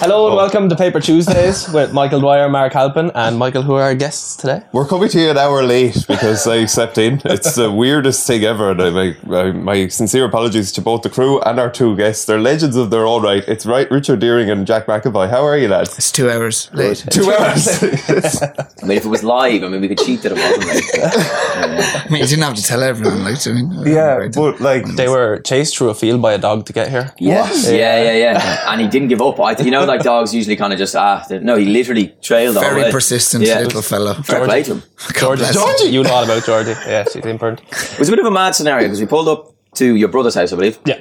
Hello and oh. welcome to Paper Tuesdays with Michael Dwyer, Mark Halpin, and Michael, who are our guests today. We're coming to you an hour late because I slept in. It's the weirdest thing ever, and I, my, my, my sincere apologies to both the crew and our two guests. They're legends of their own right. It's right, Richard Deering and Jack McAvoy. How are you, lads? It's two hours late. Two hours. I mean, if it was live, I mean, we could cheat that it wasn't like. I mean, you didn't have to tell everyone, like, I mean, yeah, but like They were chased through a field by a dog to get here. Yeah, yeah, yeah, yeah. And he didn't give up. I, you know, like dogs usually kind of just ah. No, he literally trailed all the very way. persistent Yeah. little fellow. Fair play to him. God bless him. Georgie, you know all about Georgie. Yeah, she's imprint. It was a bit of a mad scenario because we pulled up to your brother's house, I believe. Yeah.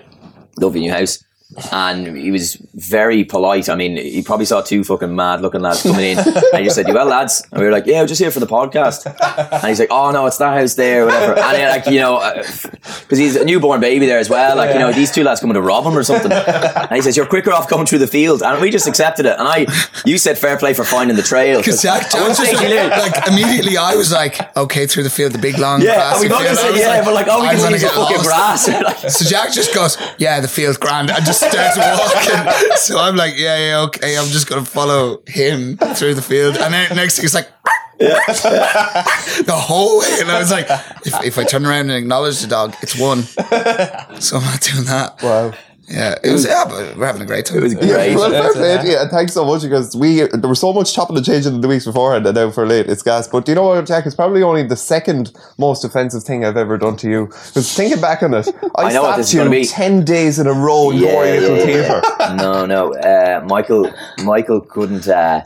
Lovely new house. And he was very polite. I mean, he probably saw two fucking mad looking lads coming in. and he just said, You well, lads? And we were like, Yeah, we're just here for the podcast. And he's like, Oh, no, it's that house there, whatever. And then, like, you know, uh, because he's a newborn baby there as well. Like, you know, these two lads coming to rob him or something. And he says, You're quicker off coming through the field. And we just accepted it. And I, you said fair play for finding the trail. Because Jack I Jones was he like immediately I was like, okay, through the field, the big long Yeah, grassy and we both. I said yeah, but like all we I'm can see the fucking lost. grass. So Jack just goes, yeah, the field's grand, and just starts walking. so I'm like, yeah, yeah, okay, I'm just gonna follow him through the field, and then next thing he's like. the whole way, and I was like, if, if I turn around and acknowledge the dog, it's one. So I'm not doing that. wow. Yeah, it was. Yeah, but we're having a great time. it was Yeah, great. well, fair play to you, and thanks so much because we there was so much chopping and changing in the weeks beforehand, and now for late it's gas. But do you know what, Jack? It's probably only the second most offensive thing I've ever done to you. Because thinking back on it, I, I know this you ten days in a row in your little theatre. no, no. Uh, Michael, Michael couldn't. Uh,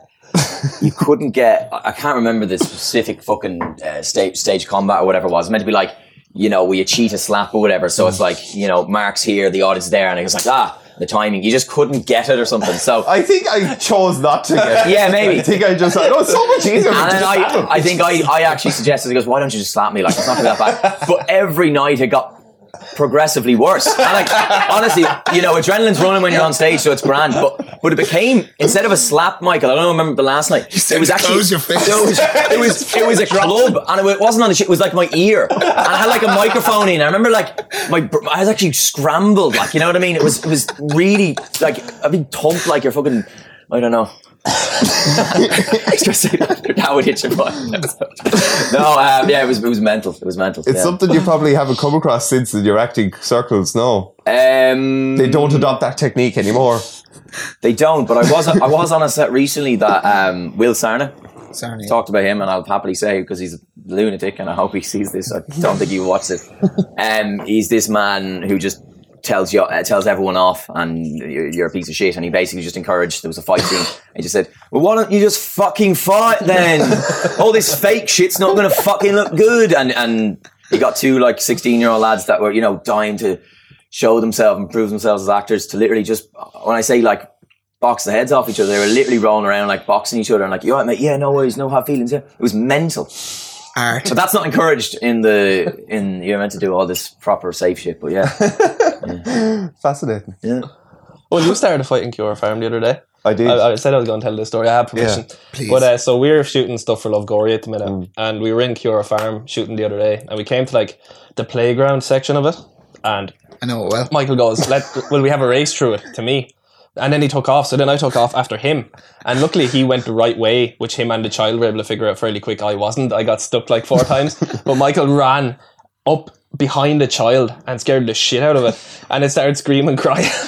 you couldn't get. I can't remember the specific fucking uh, stage stage combat or whatever it was. It meant to be like, you know, we cheat a slap or whatever. So it's like, you know, Mark's here, the odd is there, and it was like, ah, the timing. You just couldn't get it or something. So. I think I chose not to get. it. Yeah, maybe. I think I just. Oh, it's so much easier. And then just slap him. I, I think I, I actually suggested, he goes, why don't you just slap me? Like, it's not going to be that bad. But every night it got progressively worse. And like, honestly, you know, adrenaline's running when you're on stage, so it's grand. But but it became, instead of a slap, Michael, I don't remember the last night. It was actually, close your face. It was, it was, it was a club, and it wasn't on the shit, it was like my ear. And I had like a microphone in. I remember like, my, I was actually scrambled, like, you know what I mean? It was, it was really, like, I've been thumped like you're fucking, I don't know. Just say that now it hits your mind. no, um, yeah, it was it was mental. It was mental. It's yeah. something you probably haven't come across since in your acting circles. No, Um, they don't adopt that technique anymore. They don't. But I was I was on a set recently that um, Will Sarna Sorry. talked about him, and I'll happily say because he's a lunatic, and I hope he sees this. I don't think he watches it. Um, he's this man who just tells you uh, tells everyone off, and you're, you're a piece of shit. And he basically just encouraged. There was a fight scene. and he just said, "Well, why don't you just fucking fight then? All this fake shit's not to fucking look good." And and he got two like sixteen year old lads that were you know dying to show themselves and prove themselves as actors to literally just when I say like box the heads off each other. They were literally rolling around like boxing each other and like, you all right, mate? Yeah, no worries, no hard feelings. Yeah, it was mental. Art. But that's not encouraged in the in. You're meant to do all this proper safe shit, but yeah, Fascinating. yeah. Well, you started a fight in Kia Ora Farm the other day. I did. I, I said I was going to tell this story. I have permission. Yeah, please. But uh, so we were shooting stuff for Love Gorey at the minute, and we were in Kia Ora Farm shooting the other day, and we came to like the playground section of it, and I know it well. Michael goes, "Let will we have a race through it?" To me, and then he took off. So then I took off after him, and luckily he went the right way, which him and the child were able to figure out fairly quick. I wasn't. I got stuck like four times, but Michael ran up behind the child and scared the shit out of it, and it started screaming, crying.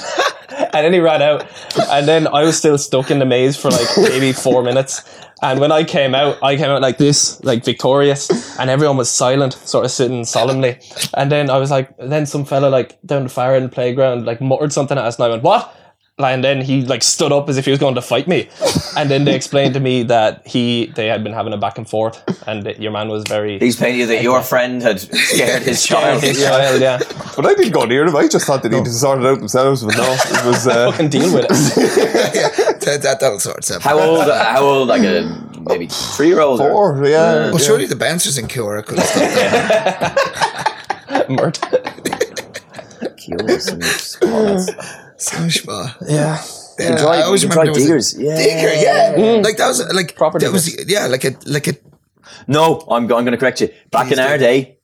And then he ran out, and then I was still stuck in the maze for like maybe four minutes. And when I came out, I came out like this, like victorious, and everyone was silent, sort of sitting solemnly. And then I was like, then some fella like down the far end playground like muttered something at us, and I went, "What?" And then he like stood up as if he was going to fight me. And then they explained to me that he they had been having a back and forth, and that your man was very He's paying you that your friend had scared his child. his child, yeah. But I didn't go near him I just thought they needed to sort it out themselves. But no, it was. Uh, Fucking deal with it. that, that, that'll sort itself. How old? How old? Like a maybe three year old. Four, yeah. Well, surely the bouncers in Kia Ora could have stopped that. Mert. So schma. Yeah. Yeah, Dry- I always you remember dry there was a- diggers, yeah. Digger, yeah. Mm. Like that was like Proper that was yeah, like a like a No, I'm, I'm going to correct you. Back in our day,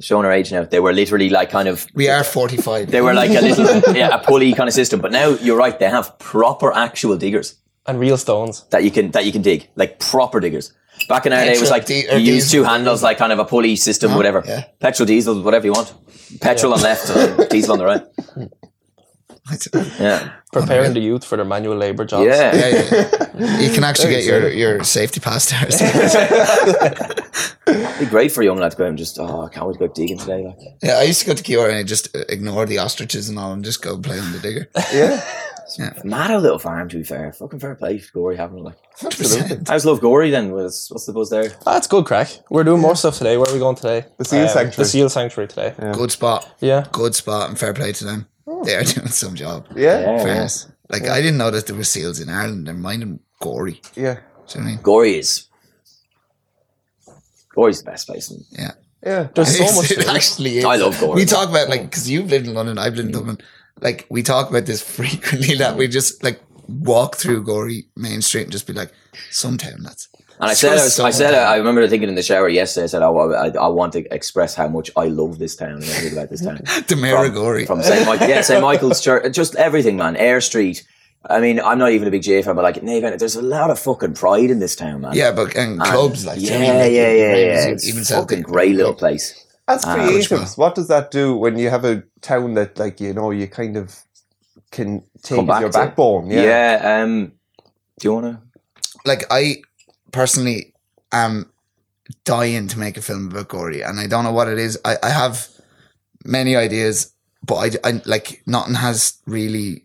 showing our age now, they were literally like kind of we are forty five. They were like a little, yeah, a pulley kind of system. But now you're right; they have proper actual diggers. And real stones. that you can that you can dig, like proper diggers. Back in our day, it was like di- you use two handles, like kind of a pulley system, Oh, whatever. yeah. Petrol, diesel, whatever you want. Petrol on left, and diesel on the right. Yeah, Preparing the youth for their manual labour jobs. yeah. Yeah, yeah, yeah. You can actually get your, your safety pass there. Be great for a young lad to go and just, oh, I can't wait to go digging today. Like, yeah, I used to go to Kia Ora and I just ignore the ostriches and all and just go play on the digger. Yeah. mad how little farm. To be fair, fucking fair play, for Gorey having it, like. Absolutely. How's Love Gorey then? What's, what's the buzz there? That's good crack. We're doing more stuff today. Where are we going today? Um, The Seal Sanctuary. The Seal Sanctuary today. Good spot. Yeah. Good spot and fair play to them. Oh. They are doing some job. Yeah. Yeah, Fairness. Like I didn't know that there were seals in Ireland. They're minding Gorey. Yeah. Do you know what I mean? Gorey is. Gorey's the best place. in- Yeah. Yeah. There's so much. it actually is. I love Gorey. We talk about like because you've lived in London, I've lived in mm. Dublin. Like we talk about this frequently that we just like walk through Gorey Main Street and just be like, some town that's And I said, I, was, I said. I remember thinking in the shower yesterday. I said, I, I, I want to express how much I love this town and everything about this town. the mayor of From St. Michael, yeah, St. Michael's Church, just everything, man. Air Street. I mean, I'm not even a big J fan, but like, Naven, there's a lot of fucking pride in this town, man. yeah, but and clubs like yeah, do you know what I mean? yeah, yeah, yeah. even It's Celtic. fucking great little place. As Ah, creatives, what does that do when you have a town that, like, you know, you kind of can take back your backbone? Yeah. Yeah. um, do you want to? like I personally am dying to make a film about Gorey, and I don't know what it is. I, I have many ideas, but I, I like nothing has really.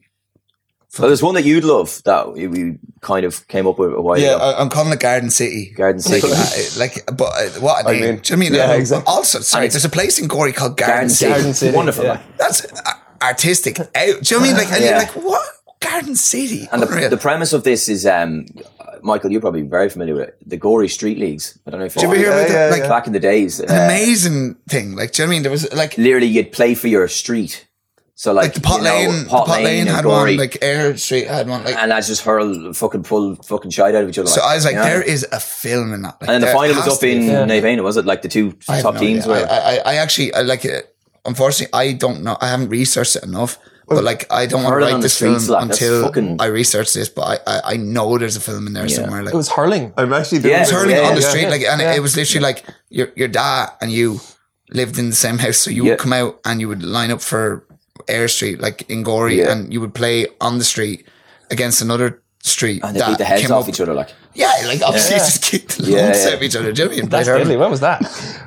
Well, there's one that you'd love that we- kind of came up with a while Yeah, ago. I, I'm calling it Garden City. Garden City. uh, like, but uh, what I name. mean, Do you I mean? yeah, Uh, exactly. Also, sorry, there's a place in Gorey called Garden, Garden City. Garden City, Wonderful. yeah. like. That's uh, artistic. Out. Do you know what I mean? Like, and Yeah. you're like, what? Garden City. And the, the premise of this is, um, Michael, you're probably very familiar with it. The Gorey Street Leagues. I don't know if you ever hear about yeah, that? Like, back in the days. an uh, amazing thing. Like, do you know what I mean? There was like literally you'd play for your street. So like, like the Pot you know, Lane, the Pot Lane and had Gorey, one, like Air Street had one, like. and I just hurl fucking pull fucking shite out of each other. So I was like, you know? there is a film in that. Like, and then the final was up in Yeah. Naomh Éanna, was it? Like the two top no teams idea. were. I, I, I actually, I like it. Unfortunately, I don't know. I haven't researched it enough. But like, I don't want to Hurling write this film like, until fucking- I research this. But I, I, I know there's a film in there Yeah. somewhere. Like, It was hurling. I'm actually doing Yeah, this- it's hurling yeah, on the street, yeah. like, and Yeah. it was literally like your your dad and you lived in the same house, so you Yeah. would come out and you would line up for Air Street, like in Gorey, Yeah. and you would play on the street against another street and they that beat the heads came off up- each other, like Yeah, like obviously Yeah. just kicked the Yeah, lumps yeah. out of each other. Do you know what I mean? That's Played hurling. When was that?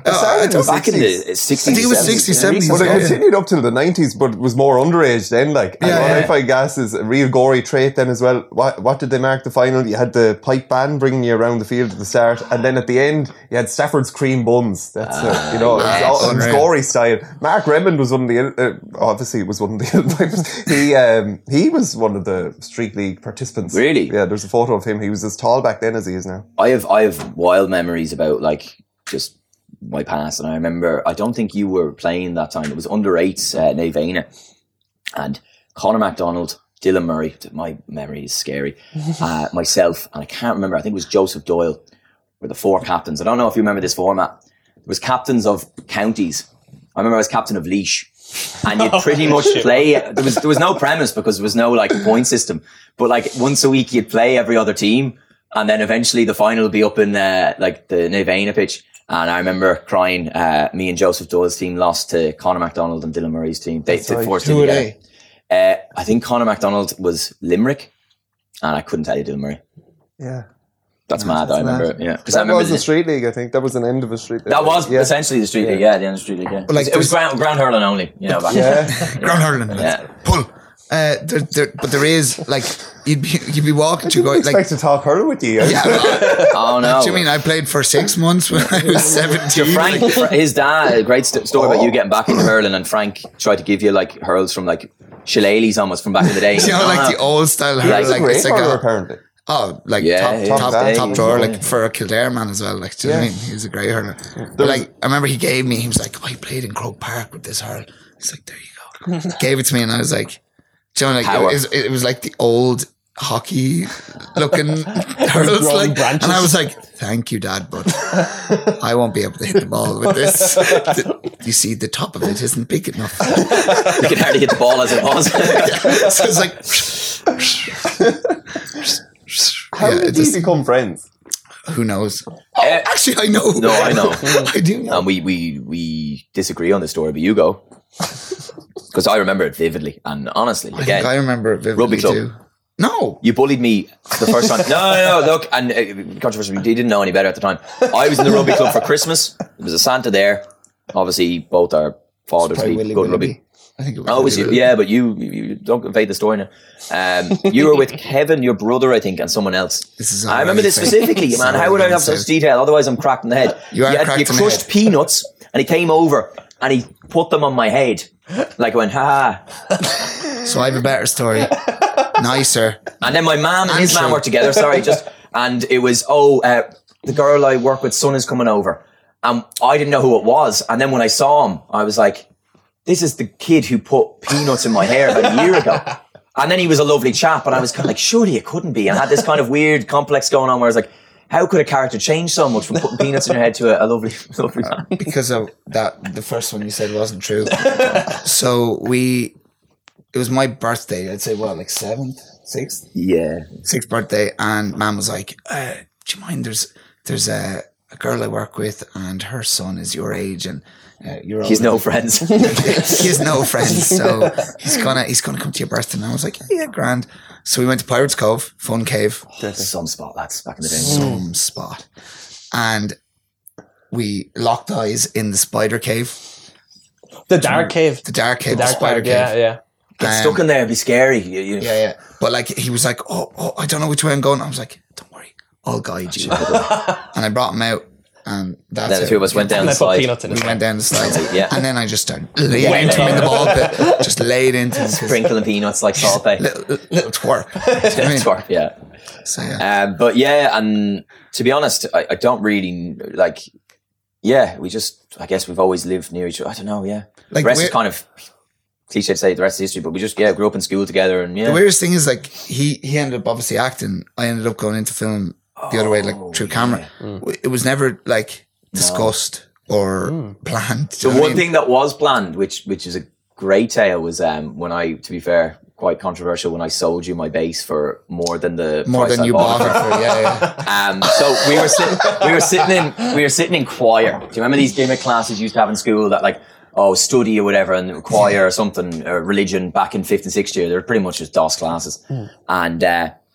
Oh, I don't- back in the 60s. sixties. I think it was 60s, 70s. Well, it Yeah. continued up till the 90s, but it was more underage then. Like, Yeah, what yeah. I find gas is a real Gorey trait then as well. What what did they mark the final? You had the pipe band bringing you around the field at the start, and then at the end, you had Stafford's cream buns. That's uh, you know, it was, all, it was Gorey style. Mark Redmond was one of the uh, obviously it was one of the he um, he was one of the street league participants. Really? Yeah, there's a photo of him. He was as tall back then as he is now. I have I have wild memories about like just my past, and I remember I don't think you were playing that time. It was under eights uh, Naomh Éanna, and Connor MacDonald, Dylan Murray. My memory is scary. Uh, myself, and I can't remember. I think it was Joseph Doyle. Were the four captains. I don't know if you remember this format. There was captains of counties. I remember I was captain of Laois. And you'd pretty much play. There was there was no premise because there was no like point system. But like once a week, you'd play every other team, and then eventually the final would be up in uh, like the Naomh Éanna pitch. And I remember crying. Uh, me and Joseph Doyle's team lost to Connor MacDonald and Dylan Murray's team. They, they right. forced Who it were together. they? Uh, I think Connor MacDonald was Limerick, and I couldn't tell you Dylan Murray. Yeah, That's mad. I remember. it, Yeah, because I that remember was the the- street league. I think that was an end of a street. League. that was yeah. essentially the street league. Yeah, the end of the street league. Yeah, like it was there's- ground ground hurling only. You know, back Yeah. Ground hurling. Yeah. Pull. Uh, there, there, but there is like you'd be you'd be walking through going expect like to talk hurl with you. yeah. I- Oh no! Do you mean I played for six months when I was seventeen? Frank, his dad, great st- story about Oh. you getting back into hurling, and Frank tried to give you like hurls from like shillelaghs almost from back in the day. you know, like the old style hurl, Like- like, Great it's like a, apparently. oh, like Yeah, top yeah, top top, drawer, Yeah. like for a Kildare man as well. Like, do you know what I mean? He was a great hurler. But like, I remember he gave me. He was like, "Oh, I played in Croke Park with this hurl." He's like, "There you go." gave it to me, and I was like, "Do you know, like Power. it was, it was like the old." Hockey looking hurls, like, branches. and I was like, "Thank you, Dad, but I won't be able to hit the ball with this." The- you see, the top of it isn't big enough. you can hardly hit the ball as it was. so it's like How Yeah, did it you become friends? Who knows? Uh, Actually, I know. No, I know. I do know. and we we we disagree on the story, but you go because I remember it vividly. And honestly, I again, I remember it vividly Rugby club. too. No, You bullied me the first time. No, no, no. Look, and uh, controversial. You didn't know any better at the time. I was in the rugby club for Christmas. There was a Santa there. Obviously, both our fathers Willy good rugby. Willoughby. I think it was. Oh, was you? Yeah, but you, you you don't invade the story now. Um, you were with Kevin, your brother, I think, and someone else. This is I remember this fake. specifically, man. How would I have such detail? Otherwise, I'm cracked in the head. You are had- cracked you in the crushed peanuts, and he came over and he put them on my head. Like I went, ha ha. So I have a better story. Nicer. And then my mum and his I'm mum were together. Sorry, just and it was oh, uh, the girl I work with, son is coming over. And I didn't know who it was. And then when I saw him, I was like, "This is the kid who put peanuts in my hair about a year ago." And then he was a lovely chap, and I was kind of like, "Surely it couldn't be." And I had this kind of weird complex going on where I was like, "How could a character change so much from putting peanuts in your head to a, a lovely, lovely man?" because of that the first one you said wasn't true. So we it was my birthday i'd say what like seventh sixth? Yeah, sixth birthday and mom was like uh, do you mind there's there's a, a girl i work with and her son is your age and uh, you're he's older no friends. he has no friends, so he's gonna he's gonna come to your birthday. And I was like, yeah, grand. So we went to Pirates Cove, fun cave, Some spot lads back in the day. some spot, and we locked eyes in the spider cave, The dark cave. the dark cave, The the, dark spider cave. yeah, yeah. Get Um, stuck in there, it'd be scary. You, you, Yeah, yeah. But like he was like, oh, oh, I don't know which way I'm going. I was like, don't worry, I'll guide you. and I brought him out, and that's Then the it. two of us went down And the slide. peanuts in We went down the slides, Yeah. and then I just started laying into him in the ball pit, just laid into him. 'cause Sprinkling peanuts like salt bay. Little, little twerp. You know I mean? Twerp, yeah. So, yeah. Um, but yeah, and to be honest, I, I don't really like. Yeah, we just. I guess we've always lived near each other. I don't know. Yeah, Like, the rest is kind of cliche to say. The rest is history, but we just yeah grew up in school together, and yeah, The weirdest thing is like he he ended up obviously acting. I ended up going into film the other way, like Oh, through camera. It was never like discussed or planned. Do The you know what one I mean? thing that was planned, which which is a great tale, was um, when I, to be fair, quite controversial, when I sold you my base for more than the more price than I you bought bought it it for, yeah, yeah. Um, so we were sitting, we were sitting in, we were sitting in choir. Do you remember these gimmick classes you used to have in school that like, oh, study or whatever, and choir or something, or religion back in fifth and sixth year? They're pretty much just DOS classes, and uh, so the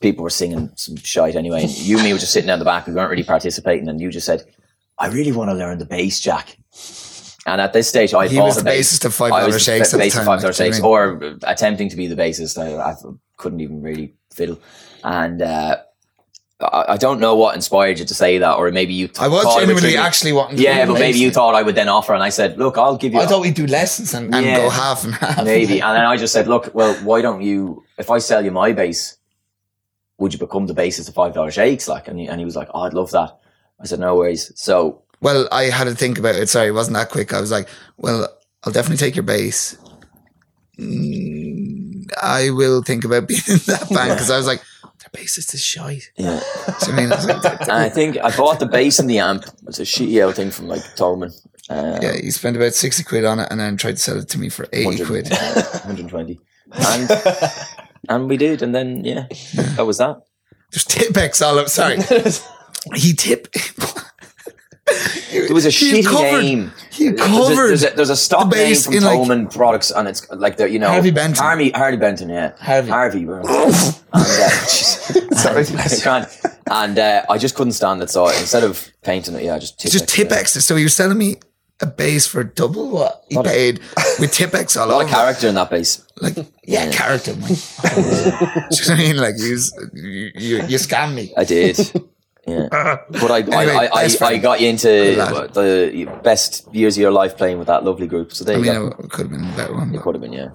people were singing some shite anyway. And you and me were just sitting down the back. We weren't really participating, and you just said, "I really want to learn the bass, Jack." And at this stage, I He was the bass. bassist of Five Dollar Shakes the at the time, Five Dollar like, do you Shakes, or attempting to be the bassist. I, I couldn't even really fiddle, and uh, I, I don't know what inspired you to say that, or maybe you. I was thought genuinely actually wanting. To Yeah, but maybe you thought I would then offer, and I said, "Look, I'll give you." I thought we'd do lessons and, and Yeah. go half and half. maybe, and then I just said, "Look, well, why don't you? If I sell you my bass, would you become the bassist of Five Dollar Shakes?" Like, and he, and he was like, "Oh, I'd love that." I said, "No worries." So Well, I had to think about it. Sorry, it wasn't that quick. I was like, well, I'll definitely take your bass. Mm, I will think about being in that band because I was like, their bassist is shite. yeah, So, I mean, I like, and I think I bought the bass and the amp. It's a shitty old thing from like Tolman. Uh, yeah, you spent about 60 quid on it and then tried to sell it to me for 80 100 quid. 120. And, and we did. And then, yeah, that was that. There's Tipp-Ex all up. Sorry. He tip. There was a He shitty covered- name. He There's a, covered. there's, a, there's a stock the name from in, like- products, and it's like the you know Harvey Benton. Harvey Harvey Benton, yeah, Harvey. Harvey. and, uh, Sorry. and, and uh, I just couldn't stand it, so instead of painting it, yeah, I just It's just Tipp-Ex. So he was selling me a bass for double what he Lot of- paid with Tipp-Ex all A lot over. of character in that bass. Like, yeah, character. Man. Do you know what I mean? Like, you, you, you, you scam me. I did. Yeah, but I Anyway, I, I, I, I got you into the best years of your life playing with that lovely group. So there I you mean, go. it could have been a better one. It could have been, yeah.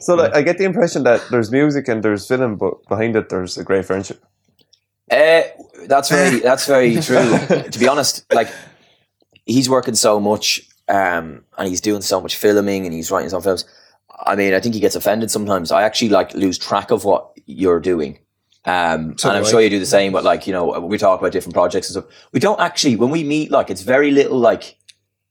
So like, I get the impression that there's music and there's film, but behind it there's a great friendship. Uh, that's very that's very true. to be honest, like he's working so much, um, and he's doing so much filming, and he's writing his own films. I mean, I think he gets offended sometimes. I actually like lose track of what you're doing. Um, So and I'm sure you do the same, but like, you know, we talk about different projects and stuff, we don't actually, when we meet, like, it's very little, like,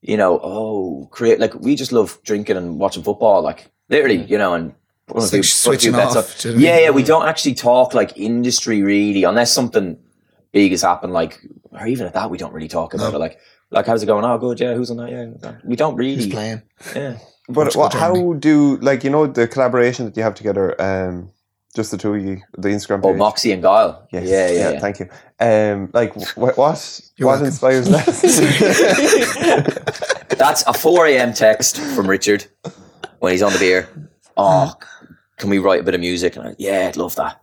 you know, oh, create, like, we just love drinking and watching football, like, literally, Mm. you know, and few- like few switching off, up. do you know what I Yeah, yeah. We don't actually talk like industry really, unless something big has happened. Like, or even at that, we don't really talk about No. it. Like, like how's it going? Oh, good. Yeah, who's on that? Yeah, we don't Who's really. playing? Yeah. But Let's what, how do like you know the collaboration that you have together? Um, just the two of you, the Instagram Oh. Moxie and Guile. Yes. Yeah, yeah. yeah. Thank you. Um, like wh- what? What welcome. inspires that? That's a 4 a.m. text from Richard when he's on the beer. Oh, can we write a bit of music? And I, yeah, I'd love that.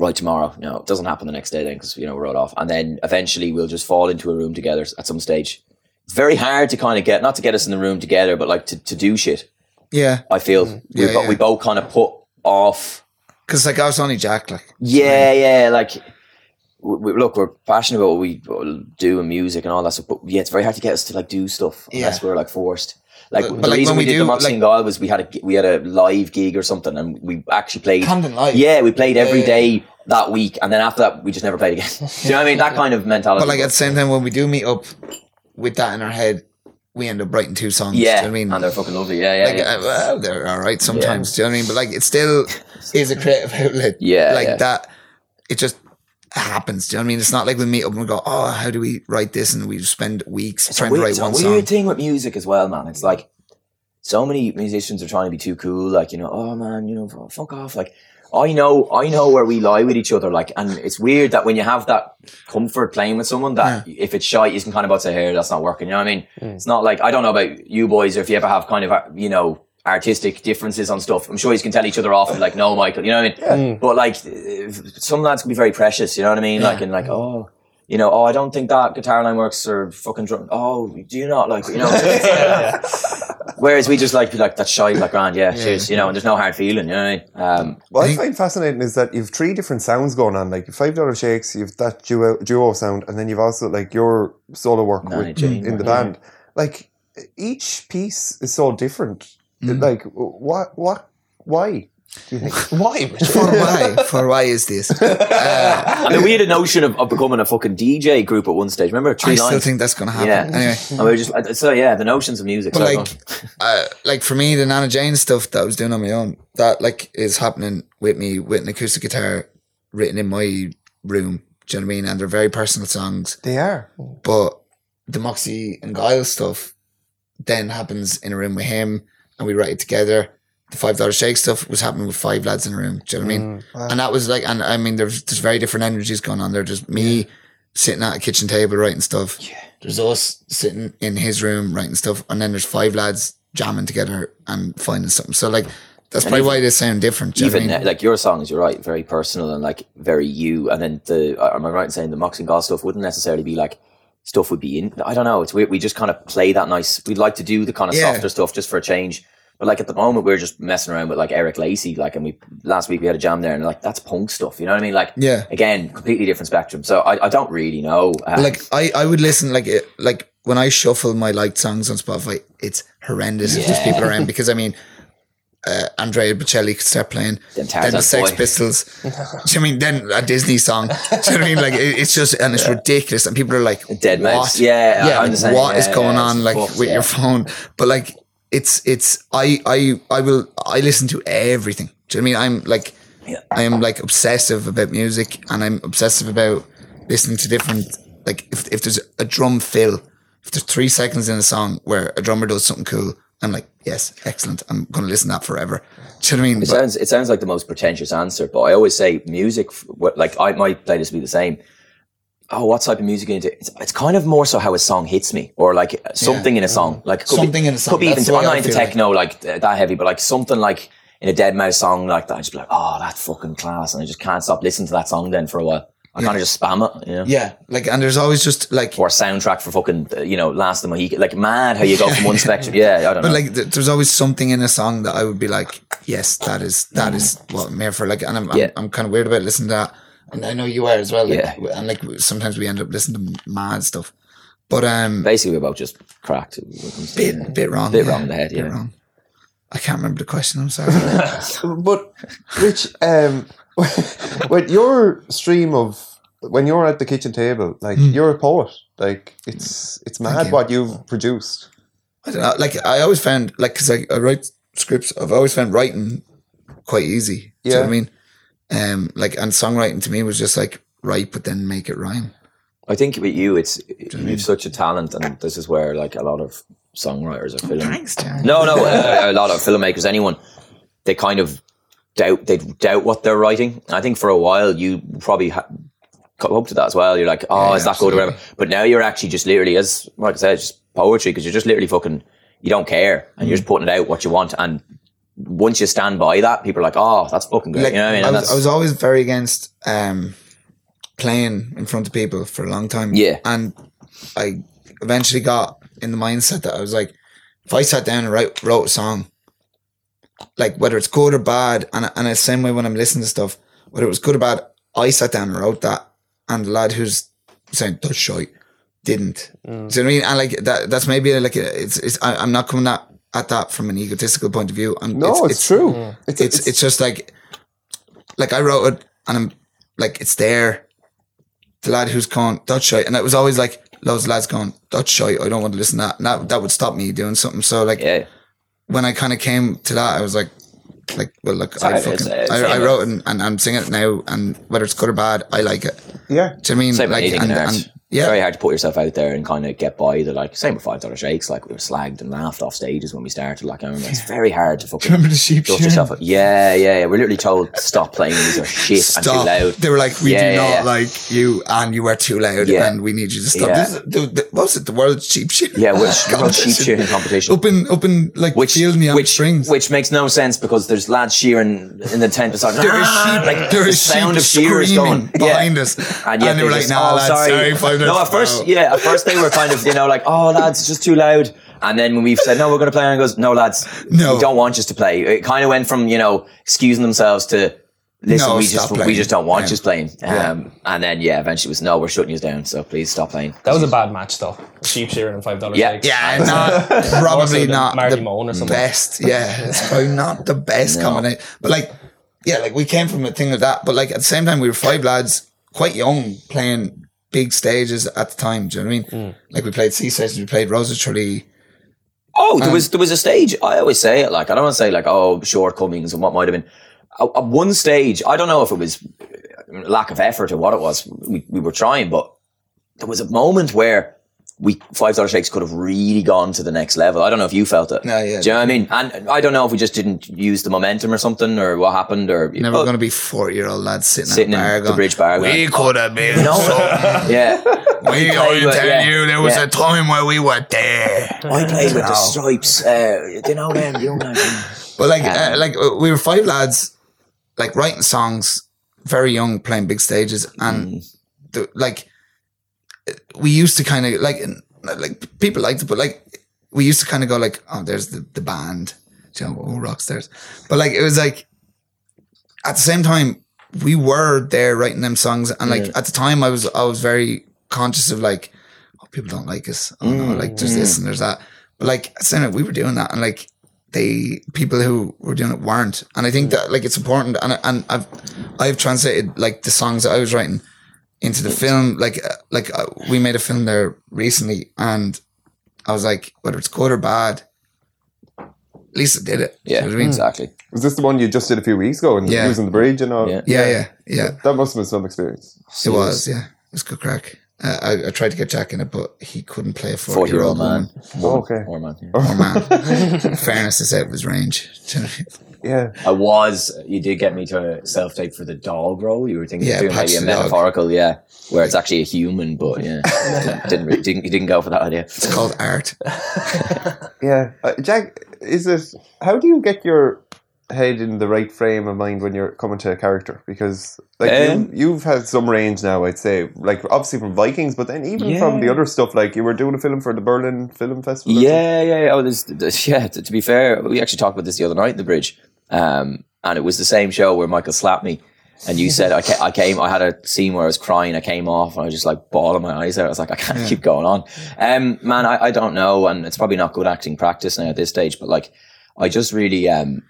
Right tomorrow. No, it doesn't happen the next day then because, you know, we're all off. And then eventually we'll just fall into a room together at some stage. It's very hard to kind of get, not to get us in the room together, but like to, to do shit. Yeah, I feel mm-hmm. we, Yeah, bo- yeah. we both kind of put off because like I was only Jack. Like Yeah, yeah. Like, we, we- look, we're passionate about what we do in music and all that stuff, but yeah, it's very hard to get us to like do stuff unless Yeah. we're like forced. Like But- the but, like, reason when we, we did do, the Moxie like- was we had a we had a live gig or something, and we actually played. Camden Live. Yeah, we played every Yeah, day yeah, that week, and then after that, we just never played again. do you know what I mean? That kind of mentality. But like at the same time, when we do meet up with that in our head, we end up writing two songs. do you know yeah, I mean, and they're fucking lovely. Yeah, yeah, like yeah. uh, well, they're all right sometimes. Do you know what I mean? But like it still is a creative outlet. Yeah, like yeah. that. It just happens. Do you know what I mean? It's not like we meet up and we go, oh, how do we write this? And we spend weeks It's trying weird, to write it's a one weird song. thing with music as well, man. It's like so many musicians are trying to be too cool. Like you know, oh man, you know, fuck off. Like I know, I know where we lie with each other. Like, and it's weird that when you have that comfort playing with someone, that if it's shy, you can kind of about say, "Here, that's not working." You know what I mean? Hmm. It's not like I don't know about you boys, or if you ever have kind of you know artistic differences on stuff. I'm sure you can tell each other off and like, "No, Michael," you know what I mean? But like, some lads can be very precious. You know what I mean? Like, and like, oh. You know, oh, I don't think that guitar line works or fucking drum. Oh, do you not like, you know? Whereas we just like, be like, that's shy, like, grand, yeah, cheers, you know, and there's no hard feeling, you know what I mean? Um, What I find fascinating is that you've three different sounds going on. Like you've five dollar shakes, you've that duo duo sound, and then you've also like your solo work with, Jane in the work, band. Like each piece is so different. Mm. Like what? What? Why? Do you think? Why? For why? For why is this? Uh, I mean, we had a notion of, of becoming a fucking DJ group at one stage. Remember, three I still lines? think that's going to happen. Yeah. Anyway. and we just, uh, so yeah, the notions of music. But like, uh, like for me, the Nana Jane stuff that I was doing on my own, that like is happening with me with an acoustic guitar written in my room. Do you know what I mean? And they're very personal songs. They are. But the Moxie and Guile stuff then happens in a room with him, and we write it together. The five dollar shake stuff was happening with five lads in a room. Do you know what I mean? Mm, And that was like, and I mean, there's there's very different energies going on there. There's me sitting at a kitchen table writing stuff. Yeah. There's us sitting in his room writing stuff, and then there's five lads jamming together and finding something. So like, that's probably even- why they sound different. Do you know even what I mean? like your songs, you're right, very personal and like very you. And then the, am I right in saying the Mox and God stuff wouldn't necessarily be like, stuff would be in, I don't know. It's weird. We just kind of play that nice, we'd like to do the kind of Yeah. softer stuff just for a change. But like at the moment, we're just messing around with like Eric Lacey, like, and we last week we had a jam there, and like that's punk stuff. You know what I mean? Like, Yeah. again, completely different spectrum. So I, I don't really know. Uh, like I, I would listen like it like when I shuffle my liked songs on Spotify, it's horrendous if there's people around because I mean uh, Andrea Bocelli could start playing. Then Then the Sex Boy. Pistols. Do you know I mean? Then a Disney song. Do you know what I mean? Like it, it's just and it's ridiculous, and people are like, Dead what? Mouse. Yeah, yeah. Like, what is going yeah, on like with yeah. your phone? But like it's it's I I I will I listen to everything. Do you know what I mean? I'm like Yeah. I am like obsessive about music and I'm obsessive about listening to different like if if there's a drum fill, if there's three seconds in a song where a drummer does something cool, I'm like, yes, excellent. I'm gonna listen to that forever. Do you know what I mean? It But- sounds it sounds like the most pretentious answer, but I always say music. what- Like I my playlist would be the same. Oh, what type of music are you into? It's, it's kind of more so how a song hits me, or like uh, something in a song, like Something be, in a song, Could be even. that's I'm not into like. techno like th- that heavy, but like something like in a Deadmau5 song like that. I just be like, oh, that's fucking class, and I just can't stop listening to that song then for a while. I kind of just spam it, you know. yeah, like and there's always just like Or a soundtrack for fucking, you know, Last of the Mohican. Like mad how you go from one spectrum. Yeah, I don't But know. like, th- there's always something in a song that I would be like, yes, that is that is what I'm here for. Like, and I'm I'm, Yeah. I'm kind of weird about listening to that, and I know you are as well. Like, Yeah. and like sometimes we end up listening to mad stuff, but um, Basically, we're both just cracked. when it to- bit bit wrong, Bit yeah, wrong in the head, bit yeah. wrong. I can't remember the question. I'm sorry. But Rich, um, when your stream of when you're at the kitchen table, like hmm. you're a poet. Like it's hmm. it's mad you. what you've produced. I don't know. Like I always found like because I, I write scripts. I've always found writing quite easy. Do you know Yeah. what I mean? Um, like, and songwriting to me was just like write, but then make it rhyme. I think with you, it's you've such a talent, and this is where like a lot of songwriters or oh, film. Thanks, Darren. No, no, a, a lot of filmmakers, anyone, they kind of doubt they'd doubt what they're writing. I think for a while you probably ha- come up to that as well. You're like, oh, Yeah, is that good or whatever? But now you're actually just literally, as like I said, just poetry because you're just literally fucking. You don't care, and you're just putting it out what you want, and once you stand by that, people are like, oh, that's fucking good. Like, you know what I mean? I was, I was always very against um, playing in front of people for a long time. Yeah. And I eventually got in the mindset that I was like, if I sat down and write, wrote a song, like whether it's good or bad, and, and the same way when I'm listening to stuff, whether it was good or bad, I sat down and wrote that, and the lad who's saying that's shite didn't. Do you know what I mean? And like that, that's maybe like a, it's, it's I, I'm not coming at, at that from an egotistical point of view. And No, it's, true. It's, it's it's just like like I wrote it and I'm like it's there. The lad who's gone Dutch shite, and it was always like loads of lads going Dutch shite. I don't want to listen to that. And that that would stop me doing something. So like yeah. When I kind of came to that, I was like, like well look, I It's- fucking it's- I, I wrote and, and I'm singing it now, and whether it's good or bad, I like it. yeah. Do you know what I mean Same like anything and, and It's yeah, very hard to put yourself out there and kind of get by the like same with five dollar shakes. Like we were slagged and laughed off stages when we started. Like I remember, it's very hard to fucking Remember the sheep yourself. Up. Yeah, yeah, yeah. We're literally told stop playing these are shit and too Stop. loud. They were like, we Yeah, do yeah, not yeah. like you, and you were too loud, Yeah. and we need you to stop. Yeah. This is, the, the, what was it? The world sheep shearing? Yeah, which world sheep is- shearing competition. Up in, up in, like, Which, field in the which, strings. which makes no sense because there's lads shearing in the tent beside. there is "Ah," sheep, like there the is sound of screaming going behind yeah. us. And, And, they were like, nah, oh, lads, sorry. sorry, five no, at first, No. yeah, at first they were kind of, you know, like, oh, lads, it's just too loud. And then when we said, no, we're going to play, and goes, no, lads, No. we don't want you to play. It kind of went from, you know, excusing themselves to, listen, No, we stop just, we just don't want Yeah. you playing. Yeah. Um, and then, yeah, eventually it was, no, we're shutting you down. So please stop playing. That was a bad match though. Sheep shearing and five dollars. Yeah. Yeah, not, probably not Marty the Moan or something. best. Yeah, it's probably not the best No. combination. But like, yeah, like we came from a thing like that. But like at the same time, we were five lads, quite young, playing big stages at the time. Do you know what I mean? Like we played Sea Sessions, we played Rosa Tree. Oh, there was there was a stage. I always say it like I don't want to say like oh shortcomings and what might have been. At, at one stage, I don't know if it was uh, lack of effort or what it was. We we were trying, but there was a moment where we five dollar shakes could have really gone to the next level. I don't know if you felt it. No, yeah. Do you know what I mean? And I don't know if we just didn't use the momentum or something or what happened or Never oh, going to be forty year old lads sitting, Sitting at a bar in the going, bridge bar We going, could have been. No. yeah. We played are with- telling yeah, you there was yeah. a time where we were there. I played with the Strypes. Uh, you know them, you know them. But like, Um, uh, like uh, we were five lads, like writing songs, very young, playing big stages, and Mm. the, like we used to kind of like, like people liked it, but like we used to kind of go like, oh, there's the the band, you know, oh, rock stars. But like it was like at the same time we were there writing them songs, and like Yeah. at the time I was I was very conscious of like, oh, people don't like us. Oh no, Mm, like there's this and there's that. But like at the same we were doing that, and like they people who were doing it weren't. And I think that like it's important. And and I've I've translated like the songs that I was writing into the film. Like uh, like uh, we made a film there recently, and I was like, whether it's good or bad, at least I did it. Do you Yeah, know I mean? exactly. Was this the one you just did a few weeks ago and Yeah. using the bridge and all? Yeah. Yeah, yeah, yeah. That must have been some experience. It was. Yeah, it was good crack. Uh, I, I tried to get Jack in it, but he couldn't play a Forty forty year year old old man. woman. Oh, okay. Poor man. yeah. Oh man, fairness is out of his range. Do you know what I mean? Yeah. I was. You did get me to self tape for the dog role. You were thinking Yeah, doing maybe a the dog. metaphorical, yeah, where it's actually a human, but yeah, didn't re- didn't you didn't go for that idea. It's called art. Yeah. Uh, Jack, is this, how do you get your head in the right frame of mind when you're coming to a character? Because, like, Um, you, you've had some range now, I'd say, like, obviously from Vikings, but then even from the other stuff, like, you were doing a film for the Berlin Film Festival. Yeah, yeah, yeah. Oh, there's, there's, yeah. To, to be fair, we actually talked about this the other night in the bridge, um, and it was the same show where Michael slapped me, and you said I, ca- I came. I had a scene where I was crying. I came off, and I was just like bawling my eyes out. I was like, I can't keep going on. Um, man, I, I don't know, and it's probably not good acting practice now at this stage, but like, I just really, um,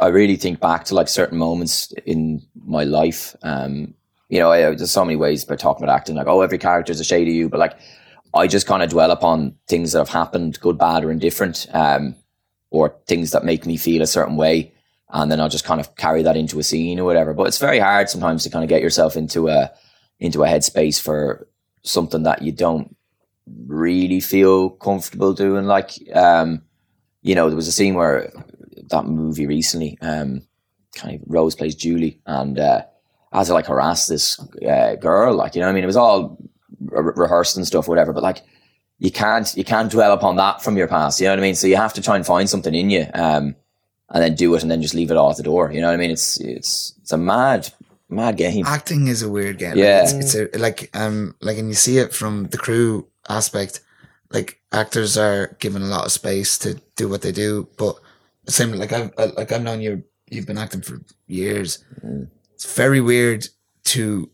I really think back to like certain moments in my life. Um, you know, I, there's so many ways by talking about acting, like, oh, every character is a shade of you, but like, I just kind of dwell upon things that have happened, good, bad, or indifferent, um, or things that make me feel a certain way. and then I'll just kind of carry that into a scene or whatever. But it's very hard sometimes to kind of get yourself into a into a headspace for something that you don't really feel comfortable doing. Like, um, you know, there was a scene where that movie recently, um, kind of Rose plays Julie, and uh, as I like harass this uh, girl, like you know, I mean, it was all re- rehearsed and stuff, whatever. But like, you can't you can't dwell upon that from your past. You know what I mean? So you have to try and find something in you, um, and then do it, and then just leave it all at the door. You know what I mean? It's it's it's a mad mad game. acting is a weird game. Yeah. Like, it's, it's a, like um like and you see it from the crew aspect. Like actors are given a lot of space to do what they do, but same like I've uh, like I've known you. You've been acting for years. It's very weird to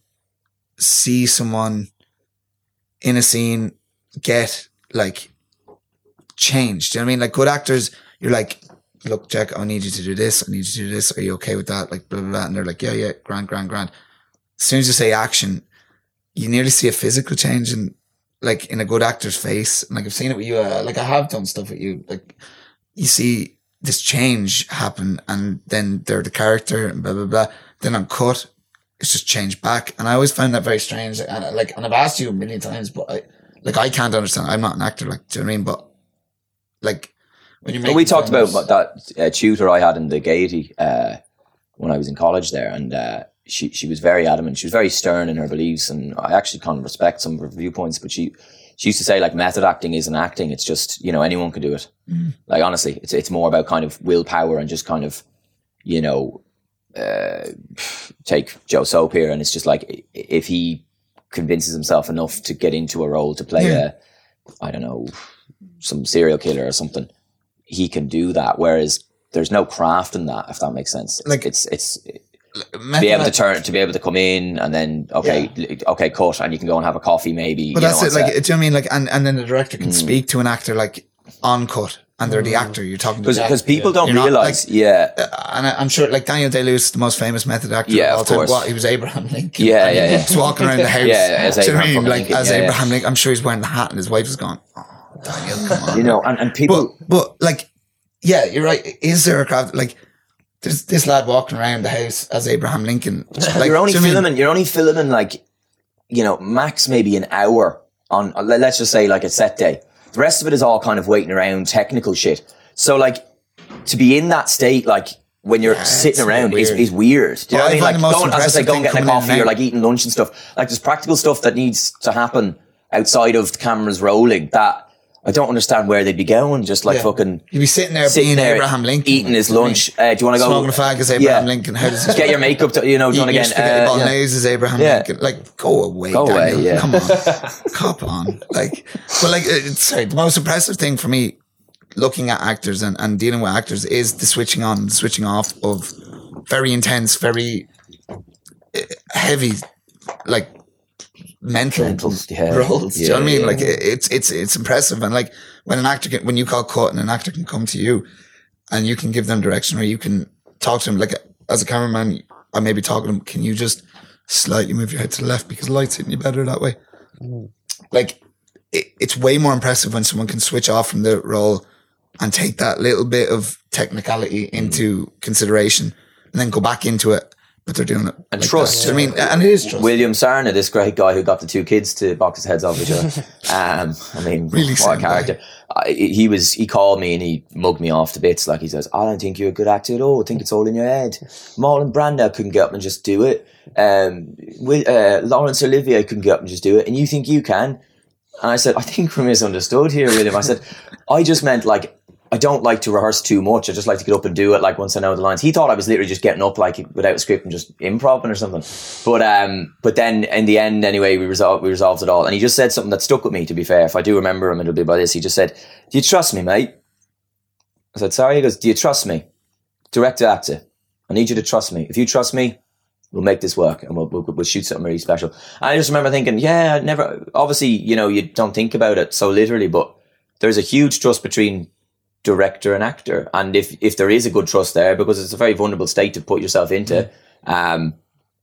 see someone in a scene get like changed. Do you know what I mean? Like good actors, you're like, look, Jack, I need you to do this. I need you to do this. Are you okay with that? Like blah blah blah. And they're like, yeah, yeah, grand, grand, grand. As soon as you say action, you nearly see a physical change in like in a good actor's face. And like I've seen it with you. Uh, like I have done stuff with you. Like you see this change happen, and then they're the character and blah blah blah. Then on cut, it's just changed back, and I always find that very strange. And uh, like, and I've asked you a million times, but I like I can't understand. I'm not an actor. Like, do you know what I mean? But like when you're Well, we talked about that uh, tutor I had in the Gaiety uh, when I was in college there, and uh, she she was very adamant. She was very stern in her beliefs, and I actually kind of respect some of her viewpoints. But she she used to say like method acting isn't acting; it's just you know anyone can do it. Like honestly, it's it's more about kind of willpower and just kind of you know uh, take Joe Soap here, and it's just like if he convinces himself enough to get into a role to play Yeah. a I don't know some serial killer or something he can do that. Whereas there's no craft in that, if that makes sense. It's, Like- it's it's to be able to turn to be able to come in and then okay okay cut and you can go and have a coffee maybe. But you that's know, it. Like, set. do you know what I mean? Like, and, and then the director Mm. can speak to an actor like on cut, and they're the actor. You're talking to because the because actor. people don't You're not, realize like- yeah and I, I'm sure, like Daniel Day Lewis, the most famous method actor Yeah, of all of time. course. What he was Abraham Lincoln. Yeah, yeah, yeah. was walking around the house. Yeah, as Do you know I Abraham mean? Like Lincoln, as yeah, yeah. Abraham Lincoln. I'm sure he's wearing the hat, and his wife is gone. Oh, Daniel, come on. you know and, and but people but like, yeah, you're right. Is there a craft like? There's this lad walking around the house as Abraham Lincoln. Like, you're only know mean? you're only filming like you know max maybe an hour on let- let's just say like a set day the rest of it is all kind of waiting around technical shit so like to be in that state like when you're Yeah, sitting around is, weird. is weird. Do you Well, know what I mean? Like going, as I say, going getting a coffee or like eating lunch and stuff. Like there's practical stuff that needs to happen outside of the cameras rolling that I don't understand where they'd be going. Just like Yeah. fucking You'd be sitting there sitting being there Abraham Lincoln, eating his Do you know what I lunch. Uh, do you want to go Smoking a fag as Abraham Lincoln. How does get your makeup? To, you know, done again. spaghetti Uh, yeah. bolognese as Abraham Yeah. Lincoln. Like, go away, Go away, yeah. Come on, cop on. Like, but like, uh, it's, sorry, the most impressive thing for me, looking at actors and, and dealing with actors, is the switching on, the switching off of very intense, very uh, heavy, like mental, Mental, yeah. roles. Do you know what I mean? yeah. Like, it- it's it's it's impressive, and like when an actor can, when you call cut, and an actor can come to you, and you can give them direction, or you can talk to them. Like as a cameraman, I may be talking to them. Can you just slightly move your head to the left because the light's hitting you better that way? Mm. Like it, it's way more impressive when someone can switch off from the role and take that little bit of technicality mm. into consideration, and then go back into it. But they're doing it And like trust. that. Do you know what I mean, and it is trust. William Sarna, this great guy who got the two kids to box his heads off each other. Um, I mean, Really what a character. I, he was, he called me and he mugged me off to bits. Like he says, I don't think you're a good actor at all. I think it's all in your head. Marlon Brando couldn't get up and just do it. Um, Will, uh, Laurence Olivier couldn't get up and just do it. And you think you can? And I said, I think we're misunderstood here, William. I said, I just meant like, I don't like to rehearse too much. I just like to get up and do it like once I know the lines. He thought I was literally just getting up like without a script and just improv or something. But um but then in the end anyway we resolved we resolved it all. And he just said something that stuck with me to be fair. If I do remember him it'll be by this. He just said, Do you trust me, mate? I said, sorry. He goes, Do you trust me? Director actor. I need you to trust me. If you trust me, we'll make this work and we'll, we'll, we'll shoot something really special. I just remember thinking, yeah, I never, obviously, you know, you don't think about it so literally, but there's a huge trust between director and actor. And if, if there is a good trust there, because it's a very vulnerable state to put yourself into, um,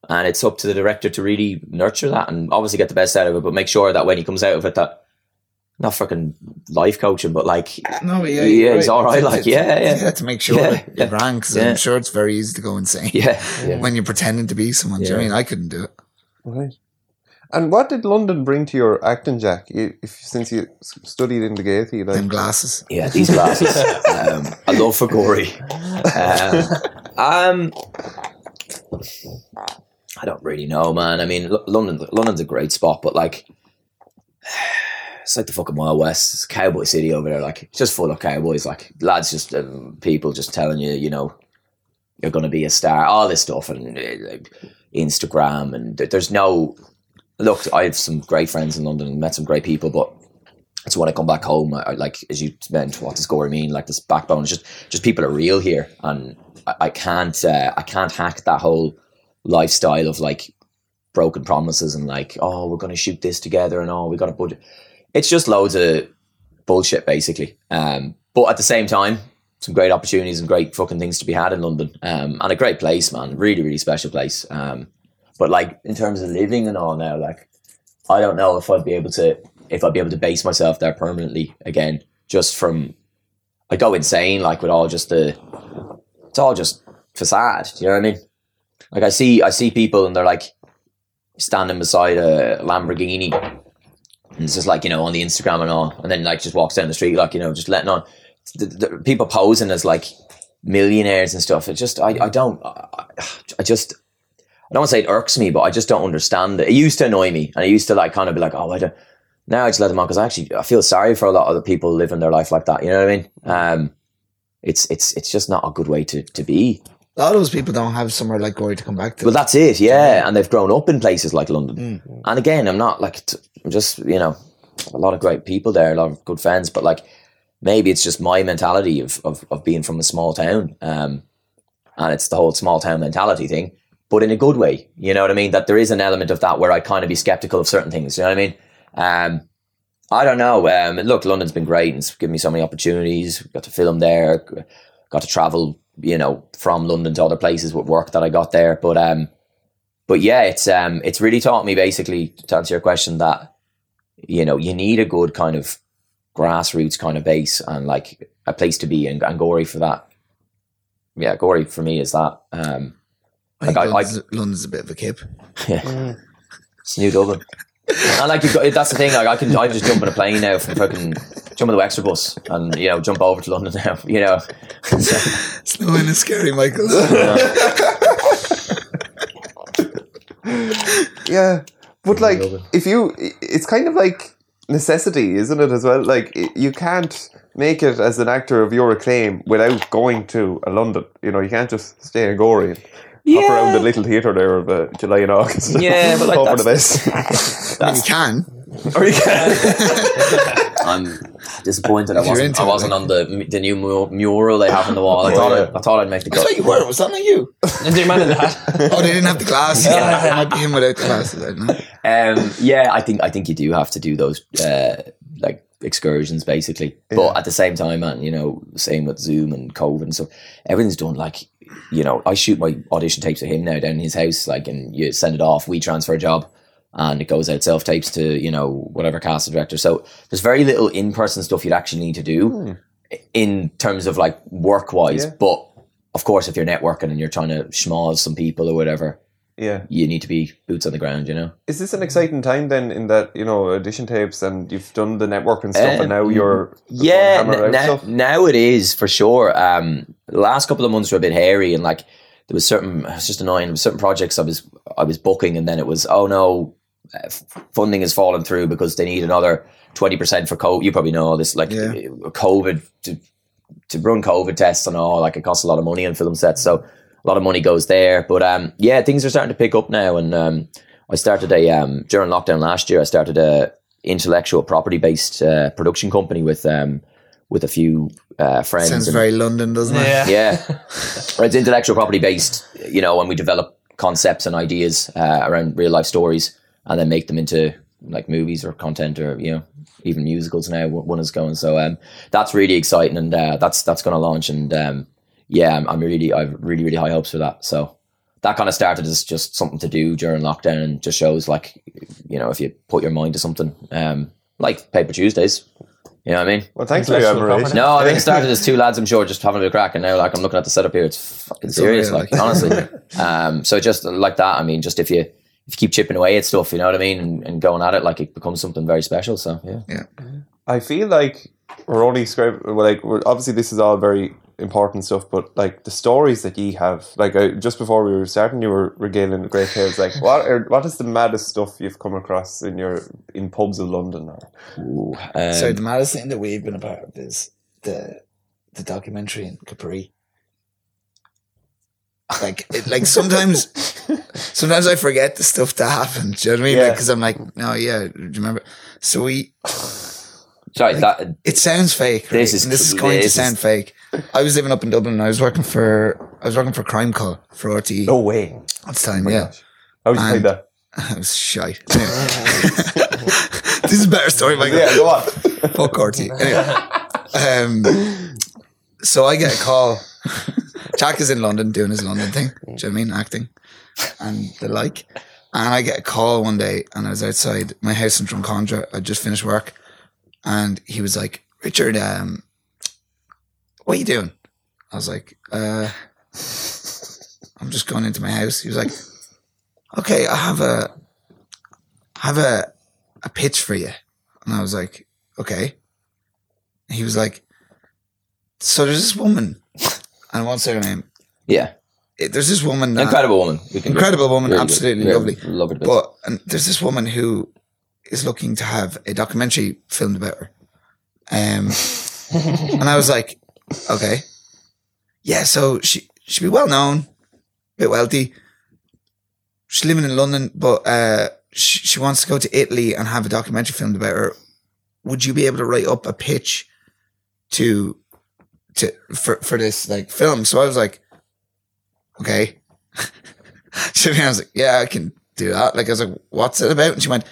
and it's up to the director to really nurture that and obviously get the best out of it, but make sure that when he comes out of it, that not fucking life coaching, but like No, but yeah, Yeah, you're he's all right, like, to- yeah, yeah. yeah, to make sure Yeah, that yeah. you ran, because Yeah. I'm sure it's very easy to go insane yeah, yeah. when you're pretending to be someone. Do you know I mean? I couldn't do it. Right. And what did London bring to your acting, Jack? You, if since you studied in the Gaiety, like Them glasses. Yeah, these glasses. um, a love for Gorey. Um, um, I don't really know, man. I mean, London, London's a great spot, but like, it's like the fucking Wild West. It's cowboy city over there. Like, it's just full of cowboys. Like, lads, just um, people just telling you, you know, you're going to be a star. All this stuff and uh, like, Instagram, and there's no. Look, I have some great friends in London and met some great people, but so when I come back home, I, I like as you meant, what does Gorey mean? Like this backbone is just just people are real here, and I, I can't uh, I can't hack that whole lifestyle of like broken promises and like oh we're going to shoot this together and oh we got a budget. It's just loads of bullshit basically. Um, but at the same time, some great opportunities and great fucking things to be had in London, um, and a great place, man. Really, really special place. Um, but like in terms of living and all now, like I don't know if I'd be able to if I'd be able to base myself there permanently again. Just from I go insane like with all just the it's all just facade. Do you know what I mean? Like I see I see people and they're like standing beside a Lamborghini and it's just like, you know, on the Instagram and all, and then like just walks down the street like, you know, just letting on the, the people posing as like millionaires and stuff. It just I, I don't I, I just I don't want to say it irks me, but I just don't understand it. It used to annoy me, and I used to like kind of be like, oh, I don't. Now I just let them on because I actually I feel sorry for a lot of the people living their life like that. You know what I mean? Um, it's it's it's just not a good way to to be. A lot of those people don't have somewhere like Gorey to come back to. Well, that's it, yeah. And they've grown up in places like London. And again, I'm not like t- I'm just you know a lot of great people there, a lot of good friends, but like maybe it's just my mentality of of, of being from a small town, um, and it's the whole small town mentality thing, but in a good way. You know what I mean? That there is an element of that where I kind of be skeptical of certain things. You know what I mean? Um, I don't know. Um, look, London's been great and it's given me so many opportunities. Got to film there, got to travel, you know, from London to other places with work that I got there. But um, but yeah, it's um, it's really taught me basically to answer your question that you know you need a good kind of grassroots kind of base and like a place to be and, and Gorey for that. Yeah, Gorey for me is that. Um, like, I- I- London's, London's a bit of a kip. yeah. It's New Dublin. and like you've got, that's the thing. Like I can, I just jump on a plane now from fucking jump on the extra bus and you know jump over to London now. You know, So, Snowing is scary, Michael. Yeah, but like if you, it's kind of like necessity, isn't it? As well, like you can't make it as an actor of your acclaim without going to a London. You know, you can't just stay in Gorey and hop around the little theatre there of uh, July and August. Yeah, but, like, Hope for the that's- best. I mean, you can. or you can. I'm disappointed. I wasn't. I wasn't like- on the the new mu- mural they have on the wall. I thought I, I thought I'd make the I cut. thought you were. Was that not you? And the man in the hat. Oh, they didn't have the glasses. Yeah, it might be him without the glasses. I. Um, yeah, I think I think you do have to do those uh, like excursions basically. But at the same time, man, you know, same with Zoom and COVID and stuff. Everything's done like you know. I shoot my audition tapes with him now down in his house, like, and you send it off. We transfer a job. And it goes out self tapes to you know whatever casting director. So there's very little in person stuff you'd actually need to do hmm. in terms of like work wise. Yeah. But of course, if you're networking and you're trying to schmoz some people or whatever, Yeah. you need to be boots on the ground. You know. Is this an exciting time then in that, you know, audition tapes and you've done the network and stuff Um, and now you're Yeah, n- now, now it is for sure. Um, the last couple of months were a bit hairy, and like there was certain. It's just annoying. There was certain projects I was I was booking, and then it was oh no, uh, funding has fallen through because they need another twenty percent for COVID. You probably know all this, like Yeah. uh, COVID to to run COVID tests and all. Like it costs a lot of money on film sets, so a lot of money goes there. But um, yeah, things are starting to pick up now, and um, I started a um during lockdown last year. I started a intellectual property based uh, production company with um with a few uh, friends. Sounds and- very London, doesn't it? Yeah. yeah, it's intellectual property based. You know, when we develop concepts and ideas uh, around real life stories, and then make them into like movies or content or you know even musicals. Now one is going, so um, that's really exciting, and uh, that's that's going to launch. And um, yeah, I'm, I'm really I've really really high hopes for that. So that kind of started as just something to do during lockdown, and just shows like you know if you put your mind to something, um, like Paper Tuesdays. You know what I mean? Well, thanks for your Intellectual admiration. No, I think it started as two lads, I'm sure, just having a bit crack, and now like I'm looking at the setup here, it's fucking serious, unreal, like like- honestly. um, so just like that, I mean, just if you if you keep chipping away at stuff, you know what I mean, and, and going at it, like it becomes something very special. So yeah, Yeah. I feel like we're only scraping. Well, like, we're, obviously, this is all very important stuff, but like the stories that ye have, like I, just before we were starting, you were regaling the great tales. Like, what are, what is the maddest stuff you've come across in your in pubs of London? Or, Ooh, um, So the maddest thing that we've been a part of is the the documentary in Capri. Like, it, like sometimes, sometimes I forget the stuff that happened. Do you know what I mean? Yeah. Because I'm like, no, yeah, do you remember? So we, sorry, that it sounds fake. Right? This is- and this is going to this is- sound fake. I was living up in Dublin. and I was working for, I was working for Crime Call for RTE no way. at the time. yeah, How would you And- that? I was shite. This is a better story, Michael. Yeah, go on. Fuck RT. Anyway, um, so I get a call. Jack is in London doing his London thing. Do you know what I mean? Acting and the like. And I get a call one day and I was outside my house in Drumcondra. I just finished work. And he was like, Richard, um, what are you doing? I was like, uh, I'm just going into my house. He was like, okay, I have a, I have a, a pitch for you. And I was like, okay. He was like, so there's this woman, and I won't say her name? yeah, It- There's this woman, that- incredible woman, incredible woman, good. absolutely Yeah, lovely. love bits. But and there's this woman who is looking to have a documentary filmed about her. Um, and I was like, okay, yeah. So she she'd be well known, bit wealthy. She's living in London, but uh, she, she wants to go to Italy and have a documentary filmed about her. Would you be able to write up a pitch to to for for this like film? So I was like, okay. she I was like, yeah, I can do that. Like I was like, what's it about? And she went,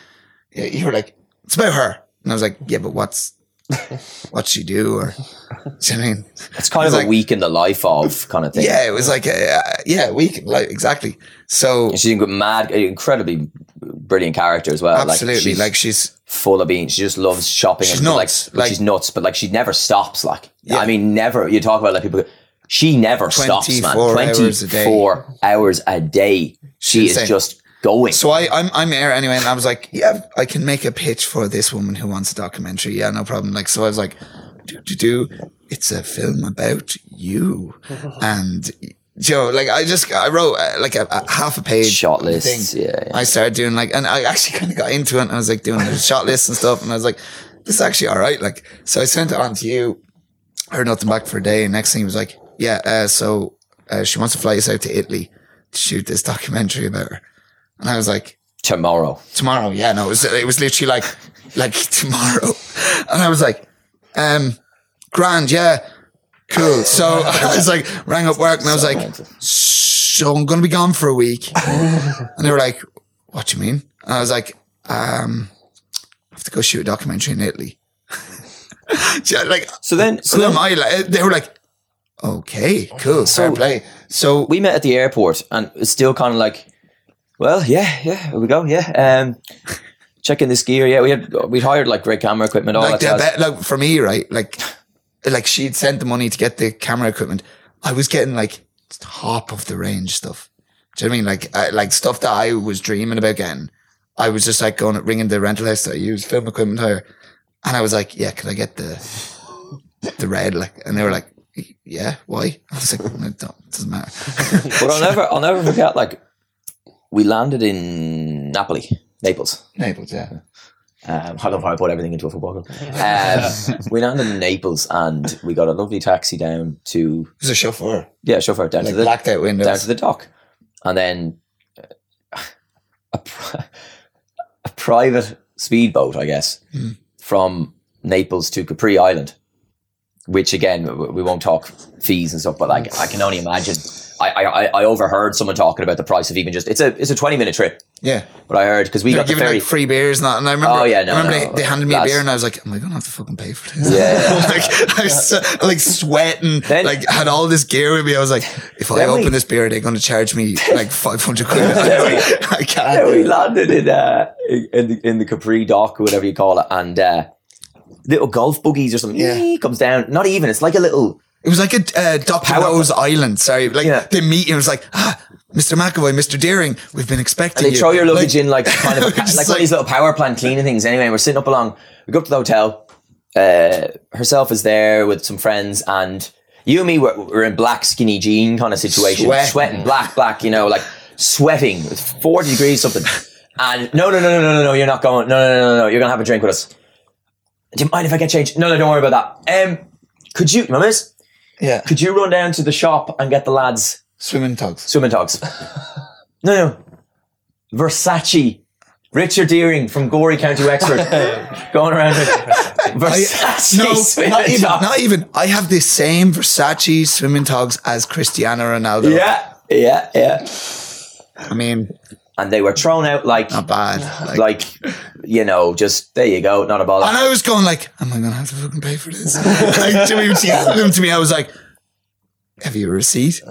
yeah, you were like, it's about her. And I was like, yeah, but what's what's she do? Or do you know what I mean? it's kind of it's a week in the life of kind of thing. Yeah, it was like, a, uh, yeah, we can like exactly. So And she's a mad, incredibly brilliant character as well. absolutely, like she's like she's full of beans. She just loves shopping. She's and nuts, Like, but like- she's nuts, but like she never stops. Like Yeah. I mean, never. You talk about like people. She never stops, man. 24 hours a day. four hours a day. She is just going. So I, I'm, I'm there anyway, and I was like, yeah, I can make a pitch for this woman who wants a documentary. Yeah, no problem. Like, so I was like, do, do, do. It's a film about you, and you know, like I just, I wrote uh, like a, a half a page Shot lists, yeah, yeah. I started doing like, and I actually kind of got into it. And I was like doing the shot lists and stuff, and I was like, this is actually all right. Like, so I sent it on to you. Heard nothing back for a day, and next thing he was like, yeah, uh, so uh, she wants to fly us out to Italy to shoot this documentary about her, and I was like Tomorrow. tomorrow. Yeah, no, it was, it was literally like, like tomorrow. And I was like, um, grand, yeah, cool. So I was like, rang up work and I was like, so I'm going to be gone for a week. And they were like, what do you mean? And I was like, um, I have to go shoot a documentary in Italy. Yeah, like, So then, so then I? Like, they were like, okay, cool, fair play. So we met at the airport, and it's still kind of like, well, yeah, yeah, here we go, yeah. Um, checking this gear, yeah. We had we hired like great camera equipment, all like, that. jazz. like for me, right? Like, like she'd sent the money to get the camera equipment. I was getting like top of the range stuff. Do you know what I mean? Like, uh, like stuff that I was dreaming about getting. I was just like going ringing the rental house that I use film equipment hire, and I was like, "Yeah, could I get the the red?" Like, and they were like, "Yeah, why?" I was like, "No, it "Doesn't matter." But I'll never, I'll never forget. Like, we landed in Napoli, Naples. Naples, yeah. Um, I love how I put everything into a football club. Um, we landed in Naples, and we got a lovely taxi down to It was a chauffeur, yeah, chauffeur down like to the blacked out windows. down to the dock, and then uh, a, pri- a private speedboat, I guess, Hmm. from Naples to Capri Island. Which again, we won't talk fees and stuff, but like I can only imagine. I, I I- overheard someone talking about the price of even just it's a it's a twenty minute trip Yeah. But I heard because we They're got the ferry. like free beers and that. And I remember, Oh, yeah, no, I remember no. they, they handed me a beer and I was like, am I to have to fucking pay for this? Yeah. like, I was so- like sweating, Then- like had all this gear with me. I was like, if I Then we- open this beer, they're to charge me like 500 quid. I Yeah, can't. we landed in uh, in the in the Capri dock or whatever you call it, and uh, little golf buggies or something. Yeah. Yeah. comes down. Not even. It's like a little. It was like a uh. Power- No's Island. Sorry. Like Yeah. they meet you. It was like, ah, Mr. McAvoy, Mr. Deering, we've been expecting you. And they you. throw your Like, luggage in like kind of a, Just like, one of these little power plant cleaning things. Anyway, we're sitting up along. We go up to the hotel. Uh, herself is there with some friends, and you and me were, were in black skinny jean kind of situation, Sweating. sweating, black, black. You know, like sweating, with forty degrees something. And no, no, no, no, no, no, no, you're not going. No, no, no, no, no, you're gonna have a drink with us. Do you mind if I get changed? No, no, don't worry about that. Um, could you, remember this? Yeah. Could you run down to the shop and get the lads Swimming togs. swimming togs? no, no. Versace. Richard Deering from Gorey, County Wexford, going around with Versace no, swimming not even, togs. not even. I have the same Versace swimming togs as Cristiano Ronaldo. Yeah, yeah, yeah. I mean, And they were thrown out like, not bad. Like, like, you know, just there you go, not a bother. and I was going like, am I going to have to fucking pay for this? like, Jimmy, handed them to me, I was like, have you a receipt?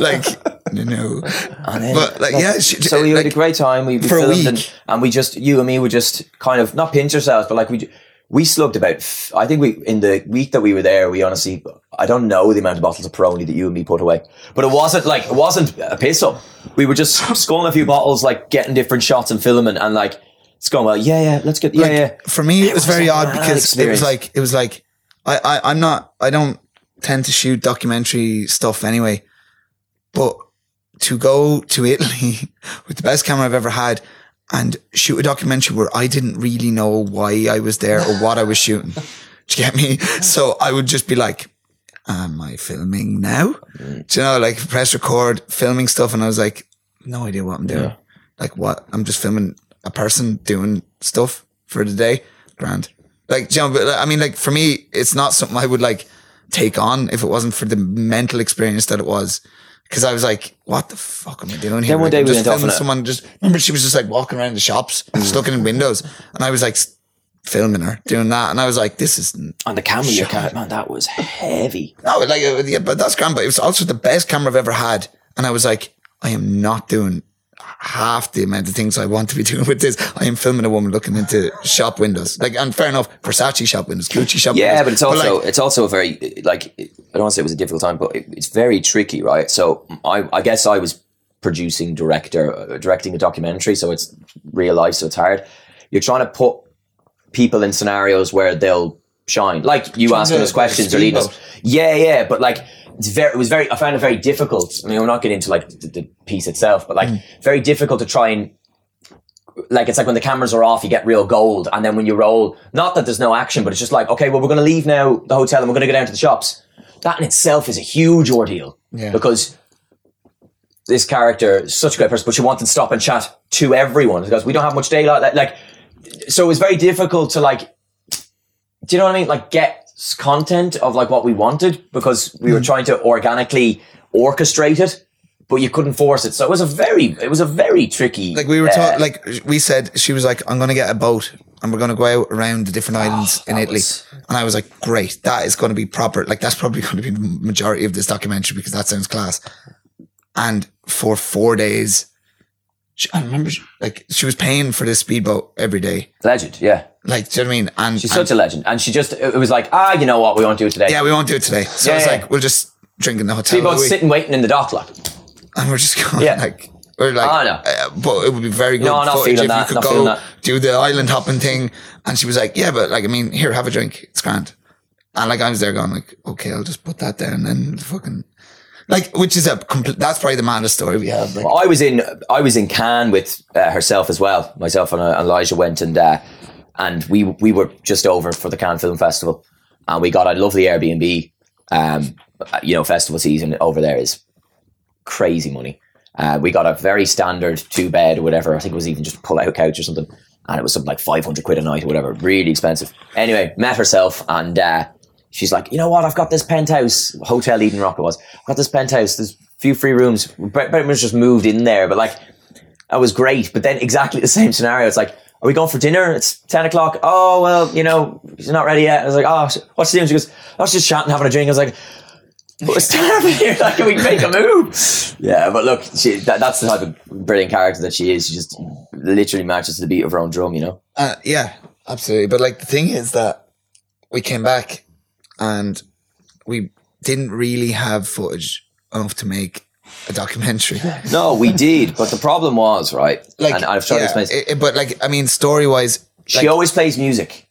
Like, no. And then, But, like, yeah, she- so we had a great time. We, we for a filmed week. And, and we just, you and me would just kind of not pinch ourselves, but like we, we slugged about. I think we in the week that we were there, we honestly, I don't know the amount of bottles of Peroni that you and me put away, but it wasn't like it wasn't a piss up. We were just sculling a few bottles, like getting different shots and filming, and like it's going well. Yeah, yeah, let's get yeah, like, yeah. For me, it was was very odd because experience. it was like, it was like, I, I, I'm not, I don't tend to shoot documentary stuff anyway, but to go to Italy with the best camera I've ever had and shoot a documentary where I didn't really know why I was there or what I was shooting. Do you get me? So I would just be like, am I filming now? Mm. Do you know, like press record, filming stuff. And I was like, no idea what I'm doing. Like what? I'm just filming a person doing stuff for the day. Grand. Like, you know, but I mean, like for me, it's not something I would like take on if it wasn't for the mental experience that it was. Cause I was like, what the fuck am I doing here? Then one Like, day I'm we just went filming someone just, remember she was just like walking around the shops, just looking in windows. And I was like filming her doing that. And I was like, this is On the camera, you can't, man, that was heavy. no, like, yeah, but that's grand. But it was also the best camera I've ever had. And I was like, I am not doing half the amount of things I want to be doing with this. I am filming a woman looking into shop windows. Like, and fair enough, Versace shop windows, Gucci shop windows. Yeah, but it's also like, it's also a very like I don't want to say it was a difficult time, but it, it's very tricky, right? So I I guess I was producing director uh, directing a documentary, so it's real life, so it's hard. You're trying to put people in scenarios where they'll shine, like you asking us questions or leading us. Yeah, yeah, but like it's very it was very I found it very difficult. I mean, we're not getting into like the, the piece itself, but like Mm. very difficult to try and like it's like when the cameras are off, you get real gold, and then when you roll, not that there's no action, but it's just like okay, well we're going to leave now the hotel and we're going to go down to the shops. That in itself is a huge ordeal Yeah. because this character is such a great person, but she wanted to stop and chat to everyone because we don't have much daylight. Like, like so it was very difficult to like. Do you know what I mean? Like get content of like what we wanted because we were trying to organically orchestrate it, but you couldn't force it. So it was a very, it was a very tricky. like we were uh, taught, like we said, she was like, I'm going to get a boat and we're going to go out around the different islands in Oh, that Italy. was- And I was like, great, that is going to be proper. Like that's probably going to be the majority of this documentary because that sounds class. And for four days, she, I remember she, like she was paying for this speedboat every day. legend. Yeah. Like, do you know what I mean? And, She's and- such a legend. And she just, it was like, ah, you know what, we won't do it today. yeah, we won't do it today. So Yeah, it's yeah. like, we'll just drink in the hotel. Speedboat's Louis. sitting waiting in the dock, like. and we're just going Yeah. like, we're like, Oh, no. uh, but it would be very good No, not footage feeling if that, you could not go do the island hopping thing. And she was like, yeah, but like, I mean, here, have a drink. It's grand. And like, I was there going like, okay, I'll just put that down and fucking, like, which is a complete, that's probably the maddest story we have. Like, Well, I was in I was in Cannes with uh, herself as well. Myself and uh, Elijah went and uh, and we we were just over for the Cannes Film Festival, and we got a lovely Airbnb. Um, you know, festival season over there is crazy money. Uh, we got a very standard two bed or whatever. I think it was even just pull out couch or something, and it was something like five hundred quid a night or whatever. Really expensive. Anyway, met herself and. Uh, She's like, you know what? I've got this penthouse, Hotel Eden Rock it was. I've got this penthouse. There's a few free rooms. Pretty much just moved in there, but like, That was great. But then exactly the same scenario. It's like, are we going for dinner? It's 10 o'clock. Oh, well, you know, she's not ready yet. I was like, oh, what's she doing? She goes, I was just chatting, having a drink. I was like, what's happening here? Like, can we make a move? Yeah, but look, she, that, that's the type of brilliant character that she is. She just literally matches the beat of her own drum, you know? Uh, yeah, absolutely. But like the thing is that we came back and we didn't really have footage enough to make a documentary. No, we did. But the problem was, right? Like, and I've tried to explain. it- it- but like, I mean, story wise, she like- always plays music.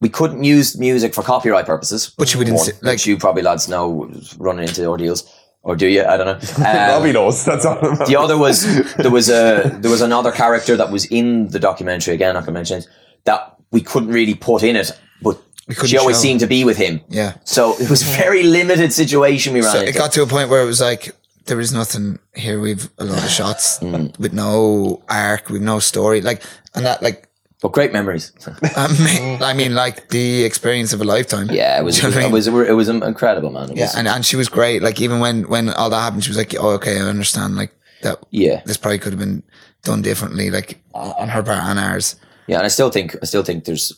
We couldn't use music for copyright purposes. Which we didn't One, see- which like- you probably lads know running into ordeals. Or do you? I don't know. Um, Robbie knows. That's all. the other was there was a there was another character that was in the documentary again. I can mention it, that we couldn't really put in it, but couldn't she always show. seemed to be with him. yeah. So it was a very limited situation we ran So into. it got to a point where it was like, there is nothing here. We've a lot of shots Mm. with no arc, with no story. Like, and that, like, but great memories. I mean, I mean, like the experience of a lifetime. Yeah, it was Do you know what I it was it was incredible, man. It Yeah, was- and, and she was great. Like even when when all that happened, she was like, "Oh, okay, I understand." Like that. yeah, This probably could have been done differently, like on her part and ours. yeah, and I still think I still think there's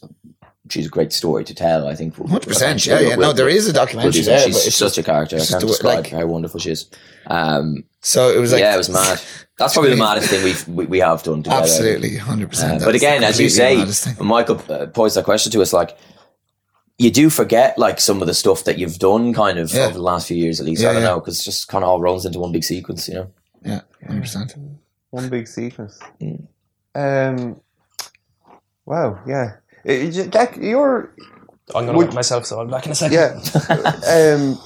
she's a great story to tell. I think Hundred percent. Yeah, yeah. No, there is a documentary She's, there, she's but it's such a character. I can't the describe like- how wonderful she is. Um, So it was like, yeah, it was mad. That's probably the maddest thing we've we, we have done together. Absolutely, hundred Uh, percent. but again, as you say, Michael uh, posed that question to us, like you do forget like some of the stuff that you've done, kind of Yeah. over the last few years, at least. Yeah, I don't yeah. know, because it just kind of all rolls into one big sequence, you know. yeah, hundred percent. One big sequence. Mm. Um. Wow. Yeah. J- Jack, you're I'm going to Would- myself, so I'm back in a second. yeah. um.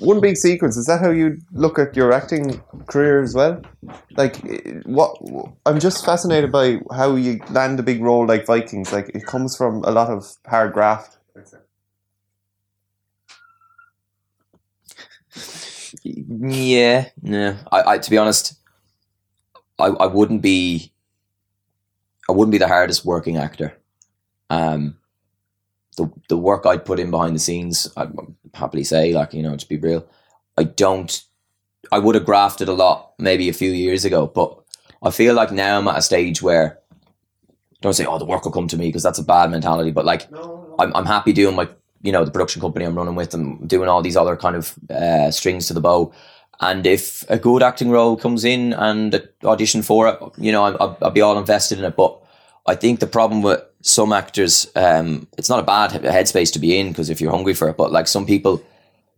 One big sequence. Is that how you look at your acting career as well? Like, eh, what? I'm just fascinated by how you land a big role like Vikings. Like, it comes from a lot of hard graft. Yeah, no. I, I to be honest, I, I wouldn't be I wouldn't be the hardest working actor. Um the the work I'd put in behind the scenes, I'd happily say, like, you know, to be real, I don't I would have grafted a lot maybe a few years ago, but I feel like now I'm at a stage where don't say, oh, the work will come to me because that's a bad mentality. But like, I'm, I'm happy doing my, you know, the production company I'm running with and doing all these other kind of uh, strings to the bow. And if a good acting role comes in and audition for it, you know, I'll, I'll be all invested in it. But I think the problem with some actors, um, it's not a bad he- headspace to be in because if you're hungry for it, but like some people,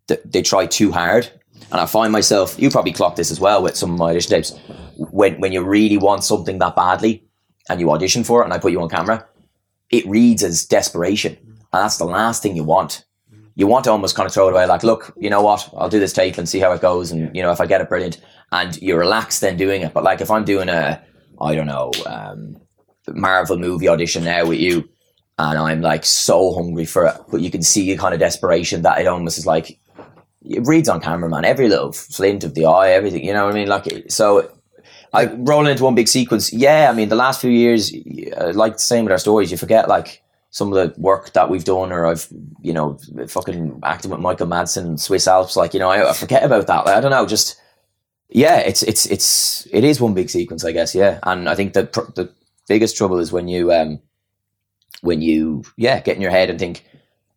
th- they try too hard. And I find myself, you probably clock this as well with some of my audition tapes. When, when you really want something that badly and you audition for it and I put you on camera, it reads as desperation. And that's the last thing you want. You want to almost kind of throw it away, like, look, you know what? I'll do this tape and see how it goes. And, you know, if I get it, brilliant. And you're relaxed then doing it. But like, if I'm doing a, I don't know, um, Marvel movie audition now with you, and I'm like so hungry for it, but you can see a kind of desperation that it almost is like, it reads on camera, man. Every little flint of the eye, everything, you know what I mean? Like, so I roll into one big sequence. Yeah, I mean, the last few years, uh, like the same with our stories, you forget like some of the work that we've done, or I've, you know, fucking acting with Michael Madsen, Swiss Alps. Like, you know, I, I forget about that. Like, I don't know, just yeah, it's it's it's it is one big sequence, I guess. Yeah, and I think the the biggest trouble is when you um when you yeah get in your head and think,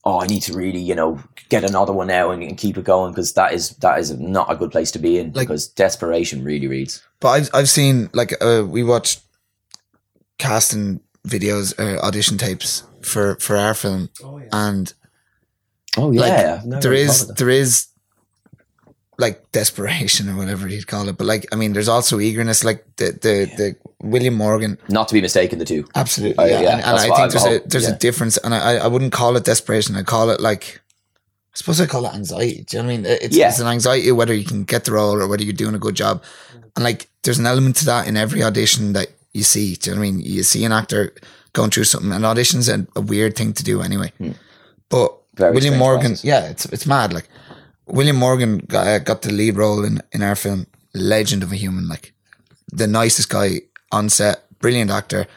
oh, I need to really you know get another one now and, and keep it going because that is that is not a good place to be in Like- because desperation really reads. But I've I've seen like uh, we watched casting videos, uh, audition tapes for for our film, and Oh yeah, I've never there thought is of that. there is like desperation or whatever you'd call it. But like I mean, there's also eagerness. Like the the the William Morgan, not to be mistaken. The two. absolutely, Oh, yeah. yeah, And, and I think I've there's a there's yeah. a difference, and I I wouldn't call it desperation. I call it like. I suppose I call it anxiety. Do you know what I mean? It's, Yeah. it's an anxiety whether you can get the role or whether you're doing a good job. And like, there's an element to that in every audition that you see. Do you know what I mean? You see an actor going through something, and audition's a, a weird thing to do anyway. But Hmm. Very William Morgan, process. yeah, it's it's mad. Like William Morgan got, uh, got the lead role in in our film, legend of a human. Like the nicest guy on set, brilliant actor.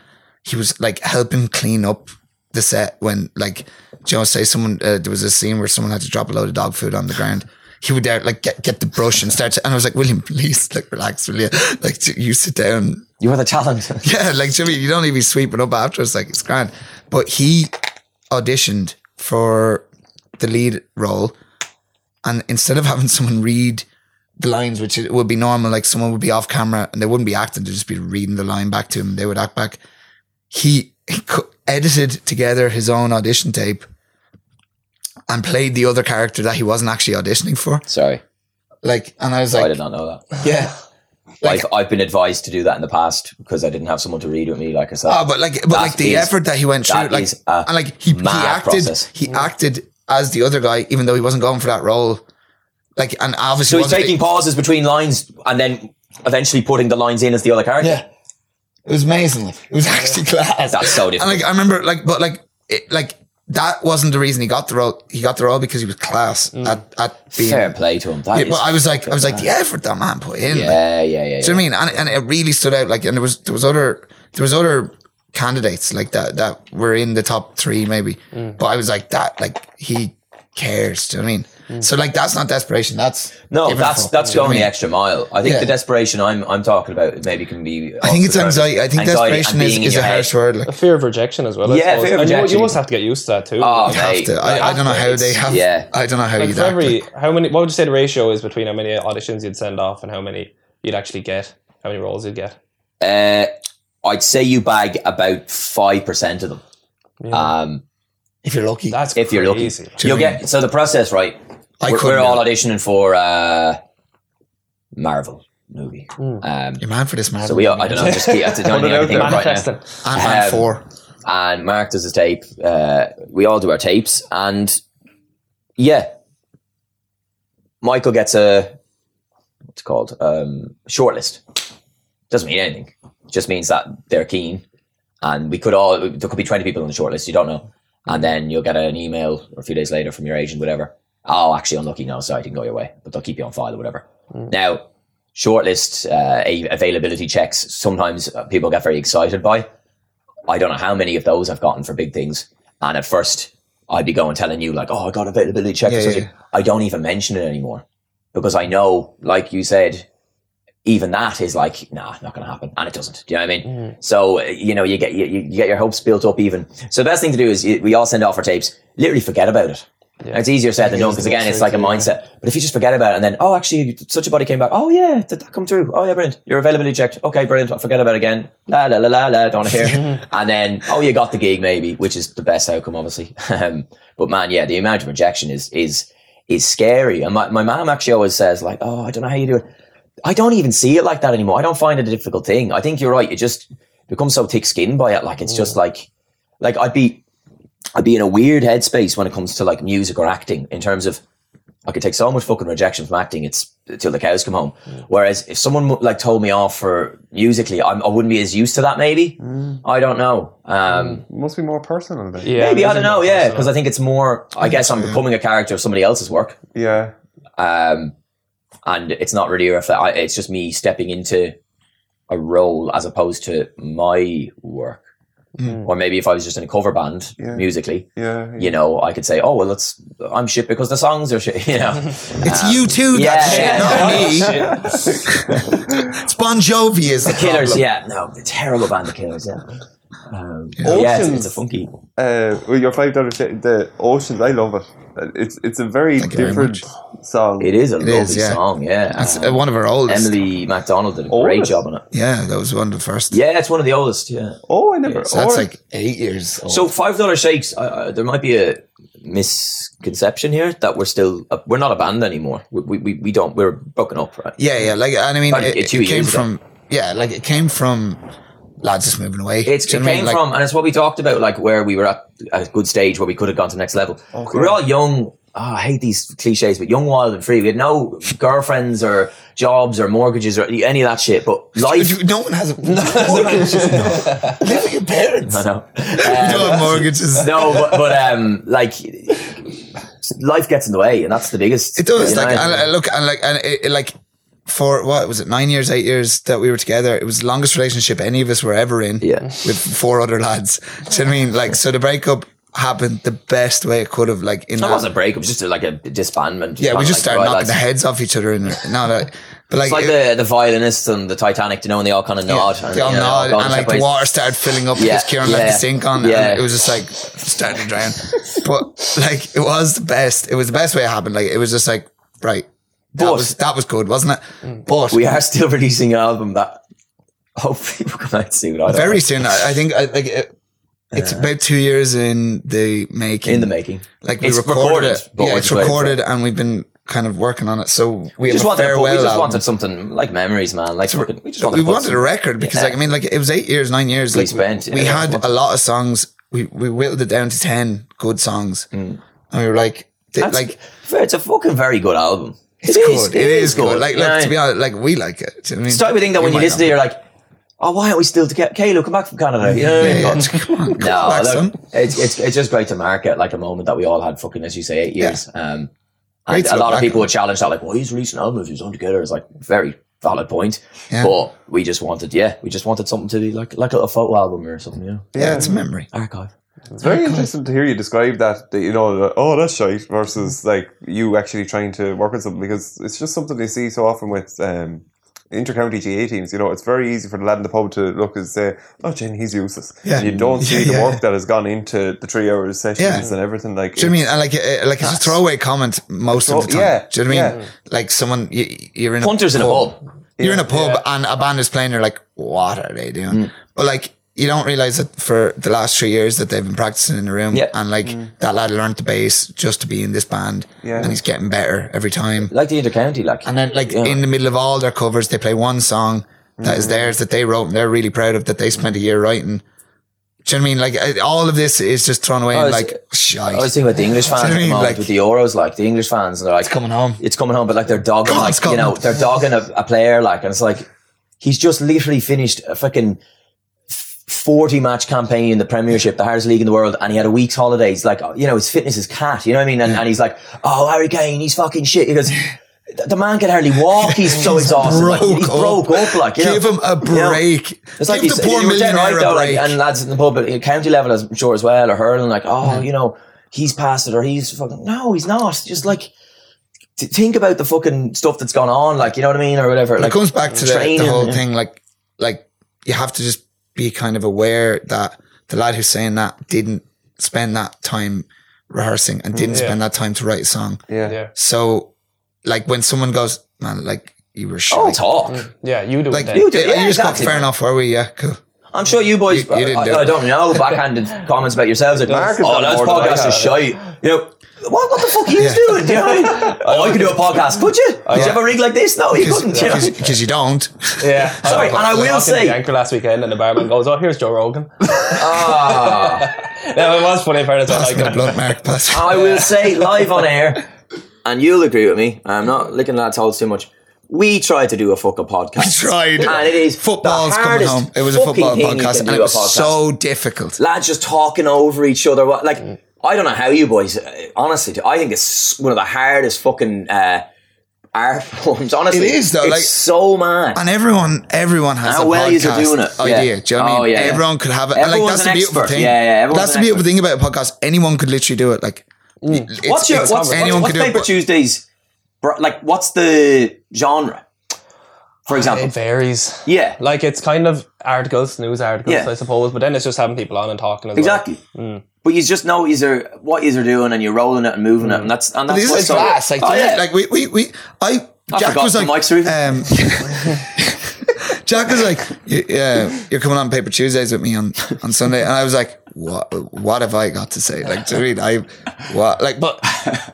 He was like helping clean up the set when like Joe say someone uh, there was a scene where someone had to drop a load of dog food on the ground. He would there like get get the brush and start. To, and I was like, William, please like relax, will you? Like you sit down You were the talent. Yeah, like Jimmy, you don't even sweeping up after. It's like it's grand. But he auditioned for the lead role, and instead of having someone read the lines, which it would be normal, like someone would be off camera and they wouldn't be acting; they'd just be reading the line back to him. They would act back. He, he edited together his own audition tape and played the other character that he wasn't actually auditioning for. Sorry, Like, and I was like, I did not know that. yeah. Like- I've, I've been advised to do that in the past because I didn't have someone to read with me like I said. Oh, but like, but That like the is- effort that he went through, like, and like he, he acted, process. he acted as the other guy, even though he wasn't going for that role. Like, and obviously, so he's taking pauses between lines and then eventually putting the lines in as the other character. Yeah, it was amazing. It was actually class. That's so different. And like, I remember, like, but like, it, like that wasn't the reason he got the role. He got the role because he was class at at being. Mm. Fair play to him. That Yeah, but I was like, I was like, the effort that man put in. like, yeah, yeah, yeah. Do yeah. you know what I mean? And, and it really stood out. Like, and there was there was other there was other candidates like that that were in the top three maybe. Mm. But I was like that. Like he cares. Do you know what I mean? So like that's not desperation. That's Mm. No, that's fuck, that's do you know going the I mean? extra mile. I think Yeah. the desperation I'm I'm talking about maybe can be. I think it's anxiety. I think anxiety desperation is, is a harsh word. Like A fear of rejection as well. I Yeah, fear of And you- rejection. You, must have to get used to that too. Oh, you have to. I, I don't know how they have. Yeah. I don't know how like you for act. every Like, how many? What would you say the ratio is between how many auditions you'd send off and how many you'd actually get? How many roles you'd get? Uh, I'd say you bag about five percent of them. Um, if you're lucky, That's if you're lucky, crazy. Do you you'll know what I get. So the process, right? I we're, we're all auditioning for uh, Marvel movie. Hmm. Um, you're man for this man. so we, all- I don't know, just keep, that's the only thing I can right now. Manifesting. Ant Man um, four. and Mark does his tape. Uh, we all do our tapes, and yeah, Michael gets a what's it called um, shortlist. Doesn't mean anything. Just means that they're keen, and we could all there could be twenty people on the shortlist. You don't know, and then you'll get an email or a few days later from your agent, whatever. Oh, actually, unlucky. No, sorry, it didn't go your way, but they'll keep you on file or whatever. Now, shortlist uh, availability checks. Sometimes people get very excited by. I don't know how many of those I've gotten for big things. And at first, I'd be going telling you like, "Oh, I got availability check." Yeah, for such a-" yeah. I don't even mention it anymore because I know, like you said, even that is like, nah, not going to happen, and it doesn't. Do you know what I mean? So uh, you know, you get you, you get your hopes built up. Even so, the best thing to do is you, we all send off our tapes. Literally, forget about it. And It's easier said than done because again, it's like a mindset. But if you just forget about it and then, oh, actually, such a body came back. Oh yeah, did that come through? Oh yeah, brilliant. Your availability checked. Okay, brilliant. I'll forget about it again. La la la la la. Don't hear. and then, oh, you got the gig maybe, which is the best outcome, obviously. um, but man, yeah, the amount of rejection is is is scary. And my my mom actually always says like, oh, I don't know how you do it. I don't even see it like that anymore. I don't find it a difficult thing. I think you're right. It just becomes so thick skinned by it. Like it's just like, like I'd be, I'd be in a weird headspace when it comes to like music or acting in terms of I could take so much fucking rejection from acting. It's till the cows come home. Whereas if someone like told me off for musically, I'm, I wouldn't be as used to that. Maybe I don't know. Um, It must be more personal then. Yeah, maybe I don't know. Yeah, because I think it's more. I guess I'm becoming a character of somebody else's work. Yeah. um, and it's not really a reflect. It's just me stepping into a role as opposed to my work. Or maybe if I was just in a cover band Yeah. musically, Yeah. you know, I could say, "Oh well, let's I'm shit because the songs are shit." You know, It's you too. yeah, That's yeah. shit, not me. It's Bon Jovi is the Killers, problem. yeah, no, the terrible band, the Killers, yeah. Um, yeah, it's, it's a funky. Uh, well, your five dollar the oceans. I love it. It's it's a very Thank you very different song. It is a lovely is, yeah. song, yeah. That's Um, uh, one of our oldest. Emily MacDonald did a great job on it. Yeah, that was one of the first. Yeah, it's one of the oldest. Yeah. Oh, I never. So that's like eight years. Old. So five dollar shakes. Uh, uh, there might be a misconception here that we're still uh, we're not a band anymore. We, we, we, we don't we're broken up, right? yeah, yeah, like and I mean, But it, two it came years ago. from yeah, like it came from lads just moving away. It's, it you I came mean? Like, from, and it's what we talked about, like where we were at a good stage where we could have gone to the next level. We were all young. Oh, I hate these cliches, but young, wild, and free. We had no girlfriends or jobs or mortgages or any of that shit. But life, no one has a mortgage. Live with your parents. I know. You don't have mortgages. no, but, but um, like life gets in the way, and that's the biggest. It does. you know? Like, and, uh, look, and like, and it, it, like, for what was it? Nine years, eight years that we were together. It was the longest relationship any of us were ever in. Yeah. with four other lads. Do you know what I mean? Like, so the breakup happened the best way it could have. Like, in It that, wasn't a break; it was just a, like a disbandment. yeah, we just like, started right, knocking lads. the heads off each other, and now that But like, It's like it- the the violinists and the Titanic, you know, and they all kind of nod. they all you know, nod, go and like the water started filling up Yeah, because Kieran left yeah, the sink on, yeah. and it was just like starting to drown. but like, it was the best. It was the best way it happened. Like, it was just like right. That But- was that was good, wasn't it? Mm. But We are still releasing an album that hopefully will come out soon. I don't very know. soon. I, I think I, like it, it's about two years in the making. in the making. like we It's recorded, recorded, it. Yeah, it's recorded, and we've been kind of working on it. So we We just wanted, farewell we just wanted something like memories, man. Like fucking, we just wanted, we wanted a record because, Yeah. like, I mean, like it was eight years, nine years. We Like, spent, we yeah. had a lot of songs. We we whittled it down to ten good songs, and we were like, th- Mm. That's- like it's a fucking very good album. it's It good. is, it is good. Like, look, to be honest, like we like it. Do you know I mean? Type of thing that when you listen to, it, you're like, oh, why aren't we still together? Kayla, come back from Canada. You know what I mean? Yeah, But- yeah, come on, come no, back, look, it's, it's it's just great to mark it like a moment that we all had fucking, as you say, eight years. Um, Great and a lot of people would challenge that, like, why he's releasing an album if he's on together? It's like very valid point. Yeah. But we just wanted, yeah, we just wanted something to be like like a little photo album or something, you know? Yeah, it's a memory. Archive. It's very interesting to hear you describe that, that you know, that, oh, that's shite, versus like you actually trying to work on something because it's just something they see so often with um, intercounty GAA teams. You know, it's very easy for the lad in the pub to look and say, oh, Jen, he's useless. Yeah. And you don't see Yeah, the yeah. work that has gone into the three hours sessions Yeah. and everything. Like, Do you know I mean? And like, uh, like it's a throwaway comment most of the time. yeah, Do you know what I mean? yeah. Like someone you, you're in Punters a in a pub. pub. You're in a pub and a band is playing. You're like, what are they doing? Mm. But like, you don't realize that for the last three years that they've been practicing in the room, Yeah. and like that lad learned the bass just to be in this band, Yeah. and he's getting better every time. Like the intercounty, like. And then, like Yeah. in the middle of all their covers, they play one song that is Mm. theirs that they wrote, and they're really proud of that they spent a year writing. Do you know what I mean? Like all of this is just thrown away Oh, and like shite. I was thinking about the English fans you know I mean? Like- with the Euros, like the English fans, and they're like, It's coming home. It's coming home, but like they're dogging, on, like you know, they're dogging a, a player, like, and it's like he's just literally finished a fucking forty match campaign in the Premiership, the hardest league in the world, and he had a week's holidays. Like, you know, his fitness is cat. You know what I mean? And, and he's like, "Oh, Harry Kane, he's fucking shit." He goes. "The- man can hardly walk. He's so He's exhausted. Like, he's up. broke up. Like, you Give know? him a You know? break. It's like Give he's, the poor you were dead millionaire right, though, like, break. and lads in the pub at county level, I'm sure as well, or hurling like, oh, you know, he's past it or he's fucking. No, he's not. Just like think about the fucking stuff that's gone on, like you know what I mean, or whatever. Like it comes back to the, the whole yeah. thing. Like, like you have to just be kind of aware that the lad who's saying that didn't spend that time rehearsing and didn't Yeah. spend that time to write a song. yeah. Yeah. So, like when someone goes, man, like you were shit. Oh, talk. Mm. Yeah, you do like it then. You do- you yeah, just got exactly. fair enough. Were we? Yeah, cool. I'm sure you boys. You- you didn't I, do I it. don't know backhanded comments about yourselves. Like, Mark oh, done that's more podcast is shite. You know. What, what the fuck are you Yeah. doing? Do you know what I mean? Oh, I could do a podcast. Could you? Did you have a rig like this? No, you couldn't. You know? Because you don't. Yeah. Sorry, and I will walked into say- the anchor last weekend, and the barman goes, "Oh, here's Joe Rogan." Ah. no, it was funny. in fairness, I Pass like me blood mark. Pass. I will say live on air, and you'll agree with me. I'm not licking lads' holes too much. We tried to do a fucking podcast. We tried. and it is Football's the coming hardest home. It was a football podcast, and it was podcast. so difficult. lads just talking over each other. What like I don't know how you boys. uh, Honestly, I think it's one of the hardest fucking uh, art forms. Honestly, It is, though, It's like- so mad. And everyone, everyone has How a well podcast yous are doing it. idea. Yeah. Do you know what I Oh, mean? yeah, yeah. Everyone could have it. And, like Everyone's that's the an beautiful expert. thing. Yeah, yeah, That's the beautiful expert. thing about a podcast. Anyone could literally do it. Like, it's- what's your it's- what's, what's, anyone what's could do Paper it. Tuesdays? br- Like, what's the genre? For example, It varies. yeah, Like it's kind of articles, news articles, Yeah. I suppose. But then it's just having people on and talking as exactly. Mm. But you just know you are what you are doing, and you're rolling it and moving it, and that's and that's This what's is so- class. Like, oh, yeah. like we, we, we, I, I Jack forgot was the like, mic's through. um, Jack was like, yeah, you're coming on Paper Tuesdays with me on, on Sunday. And I was like, what, what have I got to say? Like, do you know I mean? I, what, like, but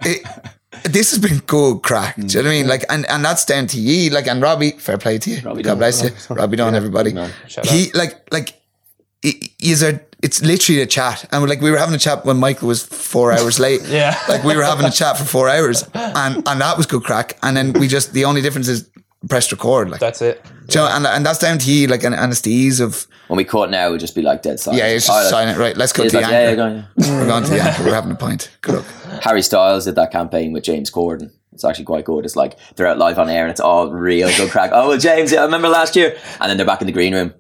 it, this has been good crack. Do you know what I mean? Like, and, and that's down to ye. Like, and Robbie, fair play to you. Robbie God Dunn. bless you. Robbie Don, everybody. Shout He, like, like, is are it's literally a chat and we're like we were having a chat when Michael was four hours late Yeah. like we were having a chat for four hours and and that was good crack and then we just the only difference is pressed record like That's it. do you know, and, and that's down to you like and, and it's the ease of when we caught now, it would just be like dead silent. yeah it's Oh, just like- it right let's go to the like, yeah, yeah, anchor go on, yeah. we're going to the anchor we're having a pint good luck Harry Styles did that campaign with James Corden. It's actually quite good. It's like they're out live on air and it's all real good crack. Oh, well, James, yeah, I remember last year. And then they're back in the green room.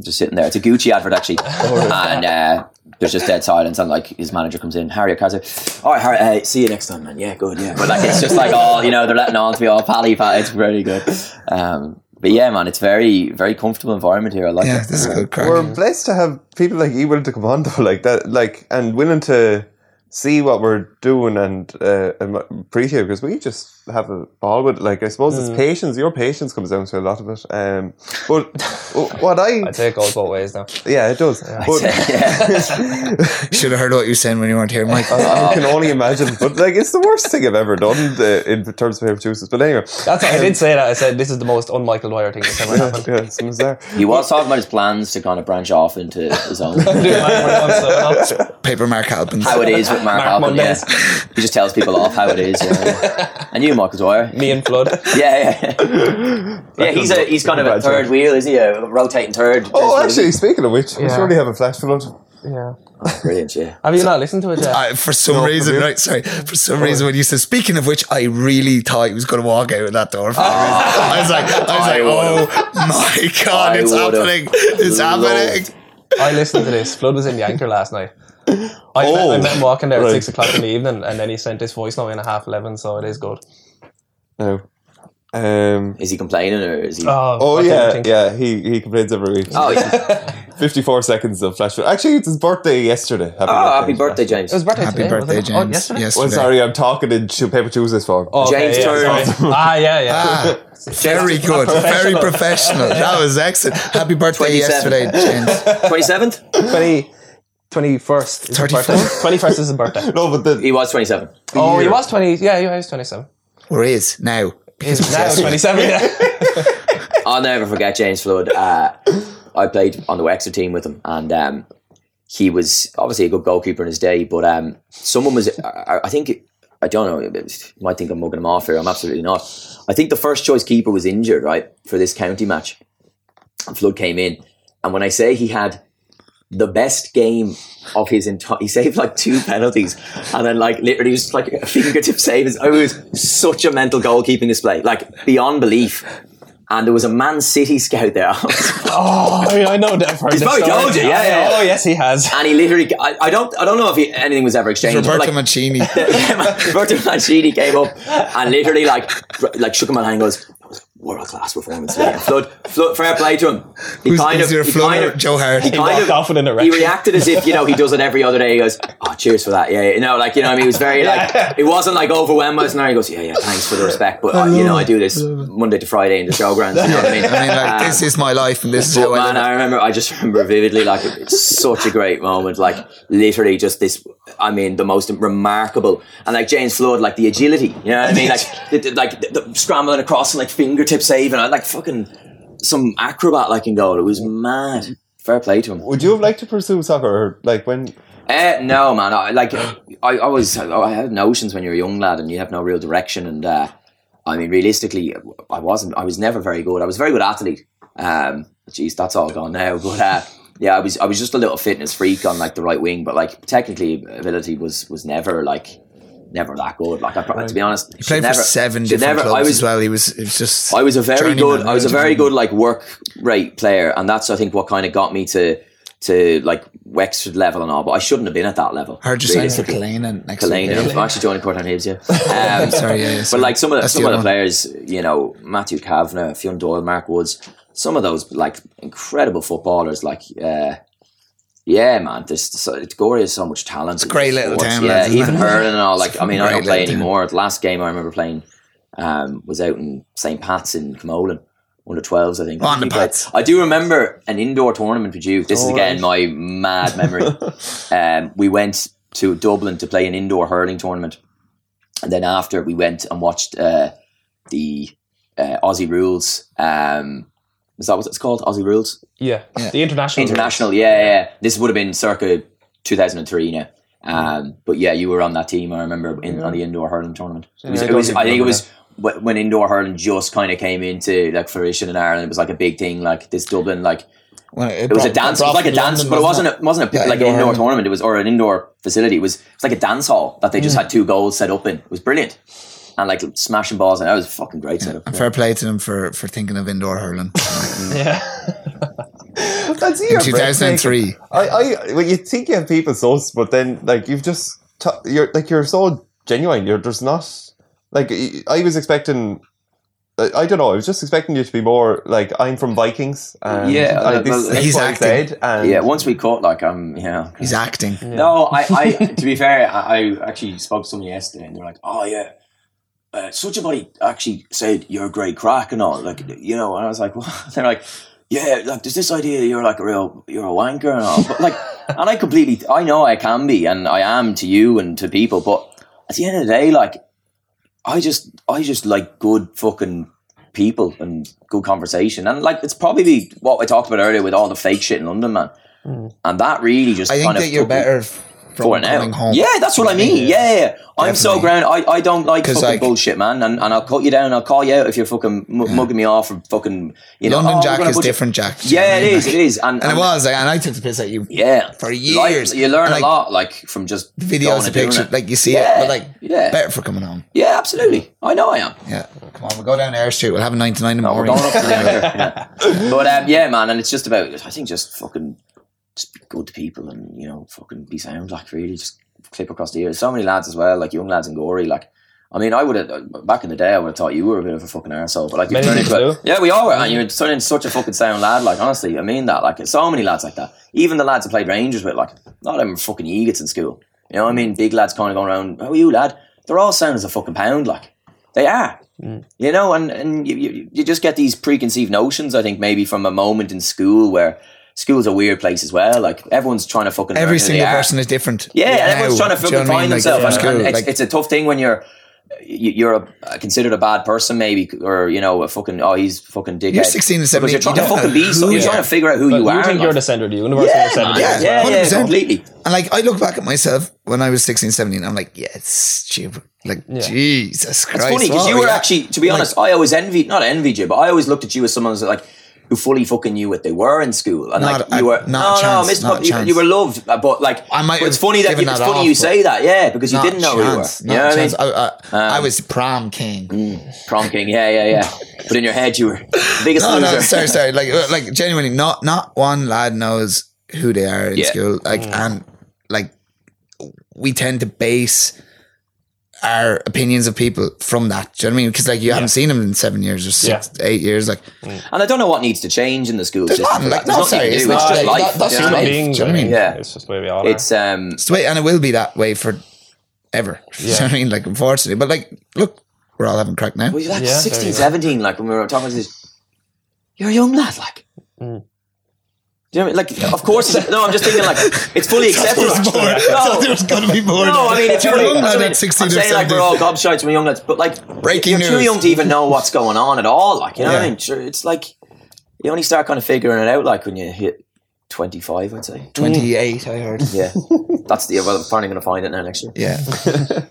Just sitting there. It's a Gucci advert actually, and uh, there's just dead silence. And like his manager comes in, Harry Carter. All right, Harry, uh, see you next time, man. Yeah, good. Yeah, but like it's just like all you know, they're letting on to be all pally pat. It's very good. Um, but yeah, man, it's very very comfortable environment here. I like Yeah, it. this is good crack. We're blessed to have people like you willing to come on though, like that, like and willing to see what we're doing and uh, and appreciate because we just have a ball with. Like I suppose it's patience. Your patience comes down to a lot of it. Um, but what I I'd say it goes both ways now. yeah, it does. But Should have heard what you were saying when you weren't here, Mike. I can only imagine. But like, it's the worst thing I've ever done uh, in terms of Paper Tuesdays. But anyway, That's I did say that. I said this is the most un-Michael Dwyer thing that's ever happened. yeah, someone's there. He was talking about his plans to kind of branch off into his own. Do it, so, no. Paper Mark Halpin. how it is with Mark, Mark Halpin, yeah. He just tells people off how it is. Yeah, yeah. And you, Michael Dwyer. Me and Flood. Yeah, yeah. yeah, he's a he's kind of a third wheel, is he? A rotating third. Oh, actually, speaking of which, we Yeah. surely have a flash flood. Yeah. Oh, brilliant. Yeah. Have you not listened to it yet? I, for some reason, have right? Sorry, for some reason, when you said, speaking of which, I really thought he was going to walk out of that door. For that. Ah. I was like, I was I like, oh my god, I it's would've happening! It's happening! I listened to this. Flood was in the anchor last night. I, oh, met, I Oh, met him walking there at six o'clock in the evening, and then he sent this voice note in at half eleven, so it is good. No. Um, Is he complaining or is he? Oh, oh what do you yeah, yeah. He he complains every week. Oh, yeah. Fifty-four seconds of flash flood. Actually, it's his birthday yesterday. Happy oh, happy birthday, James. It was birthday Happy today, birthday, wasn't it? Oh, James. yesterday? Yesterday. Well, sorry, I'm talking in Ch- paper Tuesdays form. Oh, okay, James yeah, turned- sorry. ah, yeah, yeah. Ah, very good, very professional. That was excellent. Happy birthday yesterday, James. Twenty seventh. 20, 21st. is his 31st? birthday. 21st is his birthday. No, but the He was twenty seven. Oh, he was 20. Yeah, he was 27. Or is now. He's now 27, yeah. I'll never forget James Flood. Uh, I played on the Wexford team with him, and um, he was obviously a good goalkeeper in his day. But um, someone was, I, I think, I don't know. You might think I'm mugging him off here. I'm absolutely not. I think the first choice keeper was injured, right, for this county match. And Flood came in, and when I say he had the best game of his entire. He saved like two penalties, and then like literally just like a fingertip save. Oh, it was such a mental goalkeeping display, like beyond belief. And there was a Man City scout there, Oh, yeah, I know that. He's this probably story. told you, yeah, yeah, yeah. Oh, yes, he has. and he literally. I, I don't. I don't know if he, anything was ever exchanged. but, Roberto like, Mancini. Roberto Mancini came up and literally like like shook him on the hand and goes, that was a world class performance today. And Flood, Flood, fair play to him. He Who's- kind who's of, your he Flood kind of, Joe Hart? He He kind of, off in an he reacted as if you know he does it every other day. He goes, "Oh, cheers for that." Yeah, yeah. you know, like you know, I mean, he was very like it wasn't like overwhelmed. by it. He goes, "Yeah, yeah, thanks for the respect, but uh, you know, I do this Monday to Friday in the showgrounds." You know what I mean? I mean, like, Um, this is my life and this is how I man, live. I remember. I just remember vividly. Like it's such a great moment. Like literally, just this. I mean, the most remarkable. And like James Flood, like the agility. You know what I mean? Like, the, the- like the, the scrambling across and like saving. I like fucking some acrobat like in goal. It was mad. Fair play to him. would you have liked to pursue soccer? Or like when? Uh, no, man. I, like I always, I had notions when you're a young lad and you have no real direction. And uh, I mean, realistically, I wasn't. I was never very good. I was a very good athlete. Um, geez, that's all gone now. But uh, yeah, I was. I was just a little fitness freak on like the right wing. But like technically, ability was was never like never that good. Like I, pro- to be honest, He played never, for seven different never- clubs I was, as well. He was, it was just. I was a very good. I was a very good like work rate player, and that's I think what kind of got me to to like Wexford level and all. But I shouldn't have been at that level. Heard you saying for realistically. Next. I'm actually joining on Hibs, yeah. Um, Sorry, yeah, yeah, But like some of the, That's the some of the players, you know, Matthew Kavanagh, Fionn Doyle, Mark Woods, some of those like incredible footballers, like uh, yeah, man, there's so, Gorey has so much talent. It's a great little town, yeah. even it? hurling and all. Like, I mean, I don't play anymore. The last game I remember playing um, was out in St. Pat's in Camolin. Under 12s, I think. On the Pats. I do remember an indoor tournament with you. This is Oh, again my mad memory. um, we went to Dublin to play an indoor hurling tournament, and then after we went and watched uh, the uh, Aussie Rules. Um, is that what it's called? Aussie Rules Yeah. Yeah. The international. International. Yeah, yeah, yeah. This would have been circa 2003 now. Um, but yeah, you were on that team. I remember in, on the indoor hurling tournament. It was, Yeah, I it was, I think it was when indoor hurling just kind of came into like fruition in Ireland. It was like a big thing. Like this Dublin, like Well, it was a dance. It was like a dance, but it wasn't. It wasn't a, Yeah, like an indoor indoor hurling. tournament. It was or an indoor facility. It was. It was like a dance hall that they Mm. just had two goals set up in. It was brilliant, and like smashing balls, and that was a fucking great setup. And fair play to them for, for thinking of indoor hurling. Yeah. That's in you're 2003. I, I, well, you think you have people so, but then like you've just t- you're like you're so genuine. You're there's not like I- I was expecting. I I don't know. I was just expecting you to be more like I'm from Vikings. And Yeah, I, uh, this well, he's acting. said, and Yeah, once we caught, like I'm, you know. He's acting. No, I, I to be fair, I, I actually spoke to someone yesterday, and they're like, "Oh yeah, uh, such a body actually said you're a great crack and all, like you know." And I was like, "Well," they're like, "Yeah, like there's this idea you're like a real, you're a wanker and all," but like, and I completely, I know I can be, and I am to you and to people, but at the end of the day, like, I just, I just like good fucking people and good conversation, and like it's probably what I talked about earlier with all the fake shit in London, man. And that really just I think kind of that you're better for now. coming home. Yeah, that's what I mean. Yeah, yeah. yeah. I'm so ground. I, I don't like fucking like- bullshit, man. And, and I'll cut you down. I'll call you out if you're fucking mu- mugging me off or fucking. You know, London oh, Jack is different Jack. do you know Yeah, it is. It is. And, And it was like, and I took the piss at you. Yeah, for Like, years. you learn And, a lot, like from just Videos, and doing picture, it. like you see Yeah, it, but like yeah. better for coming home. Yeah, absolutely. I know I am. Yeah, come on, we'll go down Air Street. We'll have a 99 in the morning. going up to the anchor. But um, yeah, man, and it's just about. I think just fucking just be good to people and you know fucking be sound like really just clip across the ears. So many lads as well, like young lads in Gorey, like. I mean, I would have uh, back in the day. I would have thought you were a bit of a fucking arsehole, but like you into yeah, we all were, and you're turning into such a fucking sound lad. Like honestly, I mean that. Like so many lads like that. Even the lads I played Rangers with, like not them fucking egots in school. You know what I mean? Big lads kind of going around. How are you, lad? They're all sound as a fucking pound. Like they are. You know, and, and you, you, you just get these preconceived notions, I think, maybe from a moment in school where school's a weird place as well. Like, everyone's trying to fucking. Every who they single are. person is different. Yeah, and now. everyone's trying to Do you fucking know what I find mean? Like, themselves. from and, and it's, like- it's a tough thing when you're. you- You're a, considered a bad person, maybe, or you know, a fucking oh, he's fucking dickhead. You're 16 and 17, you're trying you to fucking be. So, you're you trying to figure out who But you you are. think you're like. the centre of the universe yeah, in your man. 70s. Yeah, yeah, yeah, 100%. completely. And like, I look back at myself when I was 16, 17, I'm like, yeah, it's stupid. Like, Jesus Christ. It's funny because you were we actually, to be Like, honest, I always envied, not envied you, but I always looked at you as someone who's like who fully fucking knew what they were in school, and Not like you were not a no, chance, no, Mr. not a you, you were loved, uh, but like I might but it's funny that you, it's that funny off, you say that, yeah, because you didn't know chance, who you were. not You know a what I mean? chance. I, I, I Um, was prom king. Prom king, yeah, yeah, yeah. But in your head, you were the biggest No, loser. no, sorry, sorry. Like, like genuinely, not not one lad knows who they are in Yeah. school. Like, and like, we tend to base our opinions of people from that. Do you know what I mean? Because like, you haven't seen them in seven years or six, eight years. Like, And I don't know what needs to change in the school There's system. nothing, like, There's no, nothing sorry, it's do. It's just that- life. that's you just know what I life. mean? Do you know what I mean? Yeah. It's just the way we all It's um, it's the way, and it will be that way for ever. Do you know what I mean? Like, unfortunately, but like, look, we're all having crack now. well, you're like Yeah, 16, 17, like when we were talking to this, you're a young lad, like. Mm. Do you know what I mean? Like, of course, no, I'm just thinking, like, it's fully accepted. No, there was gonna be more. No, I mean, it's You're funny. a young That's lad what I mean. at 16 I'm or saying like we're 17. all gobshites when we're young lads, but like Breaking you're too news. young to even know what's going on at all. Like, you know what I Yeah. mean? Sure, it's like you only start kind of figuring it out like when you hit 25, I'd say. 28, I heard. Yeah, that's the. Well, I'm finally going to find it now next year. Yeah.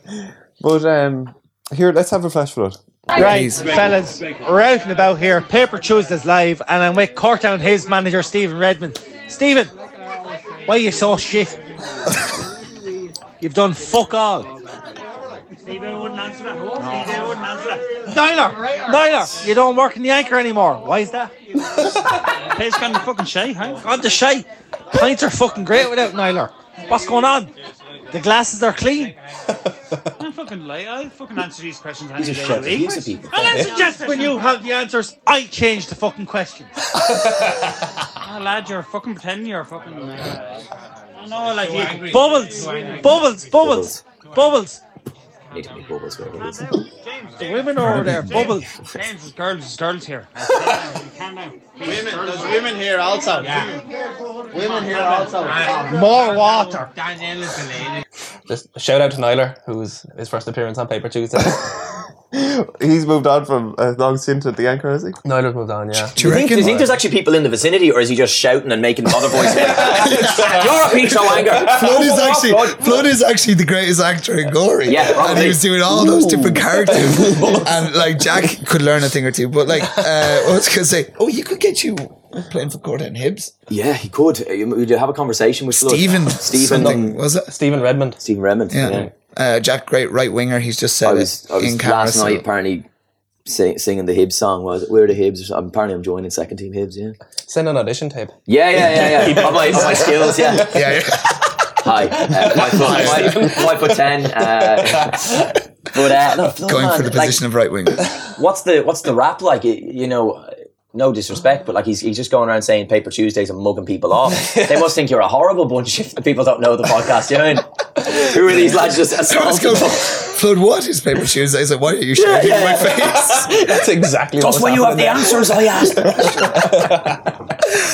But um, here, let's have a flash flood. Right, Please. fellas, we're out and about here. Paper Tuesdays live, and I'm with Courtown, his manager, Stephen Redmond. Stephen, why are you so shit? You've done fuck all. Stephen wouldn't answer that. Stephen wouldn't answer that. Nyler, Nyler, you don't work in the anchor anymore. Why is that? Pay's gone to fucking shy, huh? On the shy. Pints are fucking great without Nyler. What's going on? The glasses are clean. I'm fucking lie. I'll fucking answer these questions any He's a day shit. of the week. He's a people. I'll answer Just when you have the answers, I change the fucking questions. Oh, lad, you're fucking pretending you're fucking. Uh, I know, like you. Bubbles, bubbles, bubbles, bubbles. Need to make bubbles for it. James, The women are over there, bubbles. James, there's girls, there's girls here. Women, there's women here also. Women here also. More water. Just a shout out to Nyler, who's his first appearance on Paper Tuesday. He's moved on from a long stint at the anchor, has he? Nyler's moved on, yeah. Do you you, think, do you think there's actually people in the vicinity, or is he just shouting and making other voices? You're a piece of anger. Flood is actually Flood. Flood is actually the greatest actor in Gorey. Yeah, and he was doing all those different characters, and like Jack could learn a thing or two. But like, uh, what was gonna say? Oh, you could get you playing for Courtown Hibs. Yeah, he could. Uh, you- Would you have a conversation with Stephen, Stephen, something was it? Stephen Redmond. Stephen Redmond. Yeah. Yeah. Uh, Jack, great right winger. He's just said I was, it I was in camera. last so- night. Apparently, sing, singing the Hibs song. Was it? We're the Hibs. or something. Apparently, I'm joining second team Hibs. Yeah. Send an audition tape. Yeah, yeah, yeah, yeah. on, my, on my skills. Yeah. Yeah, yeah. Hi. Uh, five, foot, five, five foot ten. Uh, but uh, no, Flood, Going man, for the like, position of right wing. what's the what's the rap like? You, you know, no disrespect, but like he's he's just going around saying Paper Tuesdays and mugging people off. they must think you're a horrible bunch if people don't know the podcast. You know, what I mean? Who are these lads just Let's assaulting? go. Flood, what is paper Tuesday? I said, why are you shouting yeah, in my yeah. face? That's exactly what Just was when you have happening the answers, I asked.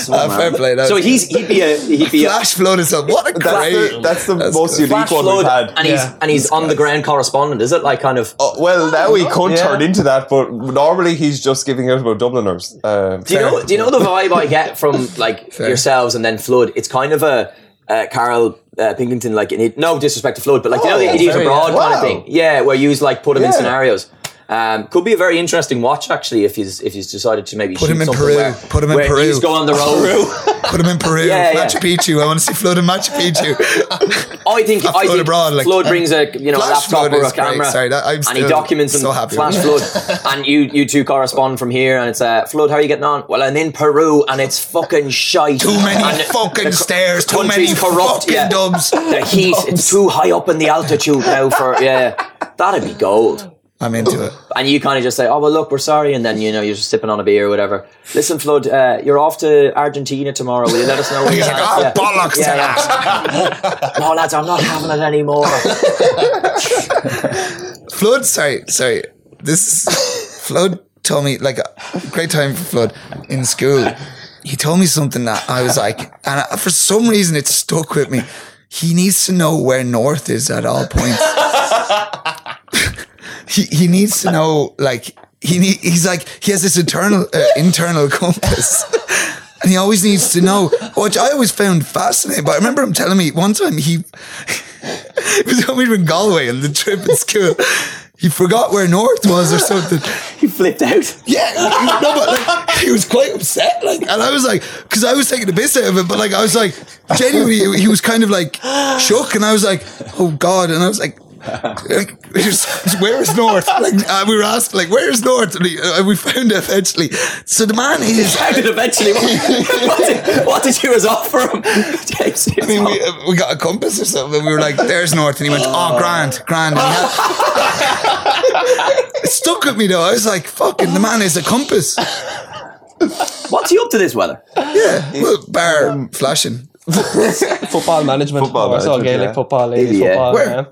So, Ah, man. fair play. That's So he's he'd be a he'd be a Flash Flood is a what a That's great. the, that's the That's most good. unique flash one we've flood, had. and he's Yeah. and he's on the ground correspondent. Is it like kind of? Oh, well, now he could Yeah. turn into that, but normally he's just giving out about Dubliners. Um, Do you know? Do you know the vibe I get from like Fair. yourselves and then Flood? It's kind of a uh, Karl uh, Pilkington, like no disrespect to Flood, but like you know the Oh, idiot abroad yeah. kind of thing. Yeah, where you like put him in scenarios. Um, could be a very interesting watch actually if he's if he's decided to maybe Put him in Peru. Where, Put him in Peru. He's go on the road. Put him in Peru, Yeah, yeah. Machu Picchu. I want to see Flood in Machu Picchu. I think I Flood think abroad, like- Flood brings a you know a laptop or a great. camera, Sorry, that- I'm and he documents and so happy Flash Flood, and you you two correspond from here, and it's uh, Flood. How are you getting on? Well, I'm in Peru, and it's fucking shite. Too many And fucking the stairs. Too many corrupt. fucking yeah. dubs. The heat, it's too high up in the altitude now for yeah. That'd be gold. I'm into it. And you kind of just say, "Oh well, look, we're sorry," and then you know you're just sipping on a beer or whatever. Listen, Flood, uh, you're off to Argentina tomorrow. Will you let us know? He's like, land?" oh, bollocks to yeah, yeah. no, lads, I'm not having it anymore. Flood, sorry, sorry. This is, Flood told me like a great time for Flood in school. He told me something that I was like, and I, for some reason it stuck with me. He needs to know where north is at all points. He he needs to know like he need, he's like he has this internal uh, internal compass. And he always needs to know, which I always found fascinating. But I remember him telling me one time he, it was when we were in Galway on the trip in school. He forgot where north was or something. he flipped out. Yeah, no, but like he was quite upset. Like, and I was like, because I was taking the piss out of it, but like I was like, genuinely, he was kind of like shook, and I was like, oh god, and I was like. Like, "Where's- where's north? Like uh, we were asked, like where's north? And he, uh, we found it eventually. So the man is. How did eventually? What, what, did, what did you was offer him? James, I mean, we, uh, we got a compass or something. and We were like, "There's north," and he went, "Oh, grand, grand." And had- it stuck with me though. I was like, "Fucking, the man is a compass." what's he up to this weather? Yeah, well, bar flashing. Football management. Football or so management, Gaelic yeah. football, ladies Yeah. football. Where?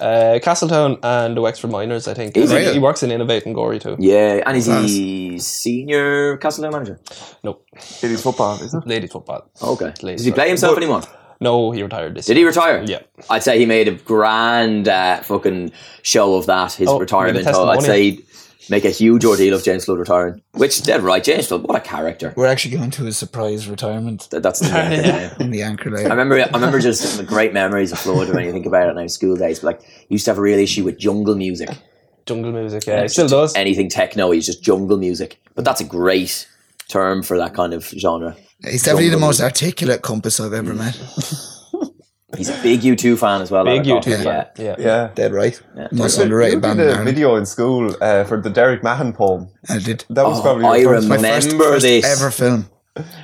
Yeah. Uh, Castletown and the Wexford Miners, I think. Is he, he? he works in Innovate and Gorey too. Yeah, and is he senior Castletown manager? Nope. It is football, is it? Ladies football. Okay. Ladies Does he play himself anymore? No, he retired this Did he retire? Yeah. I'd say he made a grand uh, fucking show of that, his Oh, retirement. made a I'd say he'd make a huge ordeal of James Flood retiring. Which, dead right, James Flood, what a character. We're actually going to a surprise retirement That- That's the yeah. in the anchor I later. remember, I remember just the great memories of Flood when you think about it now, school days. But like, he used to have a real issue with jungle music. Jungle music, yeah. He still does. Anything techno, he's just jungle music. But that's a great term for that kind of genre. He's definitely the most music. articulate compass I've ever met. He's a big U2 fan as well. Big I. U2 fan. Yeah. Yeah. Dead right. Most You underrated did band in a Ireland. video in school uh, for the Derek Mahon poem. I did. That was Oh, probably I first remember My first, Remember first this. ever film.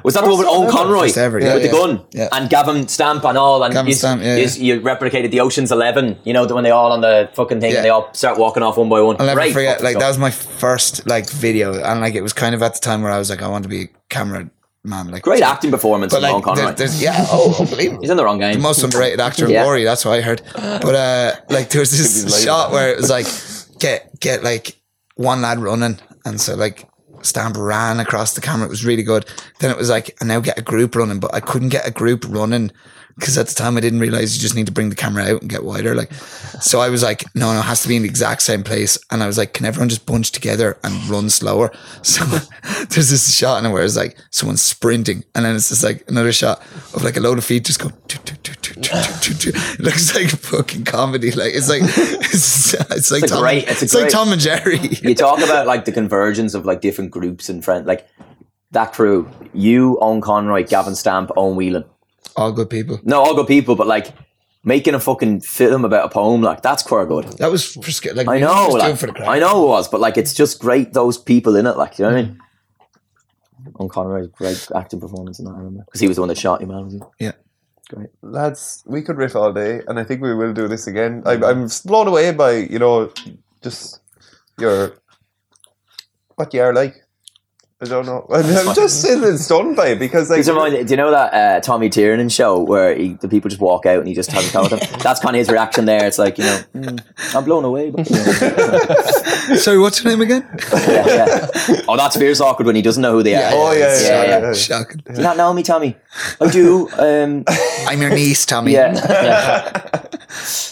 Was that the one with Owen Conroy? First ever, yeah, with yeah. the gun? Yeah. And Gavin Stamp and all. And Gavin you, Stamp, yeah, you, yeah. you replicated the Ocean's Eleven, you know, when they all on the fucking thing Yeah. and they all start walking off one by one. I'll never Great forget. Like that was my first like video, and like it was kind of at the time where I was like, I want to be a camera man. Like Great acting performance But from Owen like, Conroy. there- there's yeah, oh, unbelievable. He's in the wrong game. the most underrated actor in Yeah. Gorey. That's what I heard. But uh, like there was this shot where it was like get get like one lad running, and so like Stamp ran across the camera. It was really good. Then it was like, and now get a group running, but I couldn't get a group running because at the time I didn't realize you just need to bring the camera out and get wider. Like, so I was like, no, no, it has to be in the exact same place. And I was like, can everyone just bunch together and run slower? So there's this shot in where it's like someone sprinting, and then it's just like another shot of like a load of feet just go. It looks like fucking comedy. Like it's like it's, it's like It's Tom, great- it's like Tom and Jerry. you talk about like the convergence of like different groups and friends. Like that crew, you, Owen Conroy, Gavin Stamp, Owen Whelan. All good people. No, all good people, but like making a fucking film about a poem like that's quite good. That was for sca- like I know, were like, for the crowd. I know it was, but like it's just great. Those people in it, like you know what I mean. Owen Conroy's great acting performance in that, I remember because he was the one that shot you, man. wasn't he? Yeah. Great. Lads, we could riff all day, and I think we will do this again. I, I'm blown away by you know just your what you are like. I don't know. I'm, I'm just sitting stunned by it because like Does do you know that uh, Tommy Tiernan show where he, the people just walk out and he just has a chat with them? That's kind of his reaction there. It's like you know, "Mm, I'm blown away. But, you know, Sorry, what's your name again? yeah, yeah. Oh, that's fierce awkward when he doesn't know who they are. Oh yeah, yeah, Yeah, yeah, yeah. yeah. Shocking. Do you not know me, Tommy? I do. Um, I'm your niece, Tommy. yeah, yeah.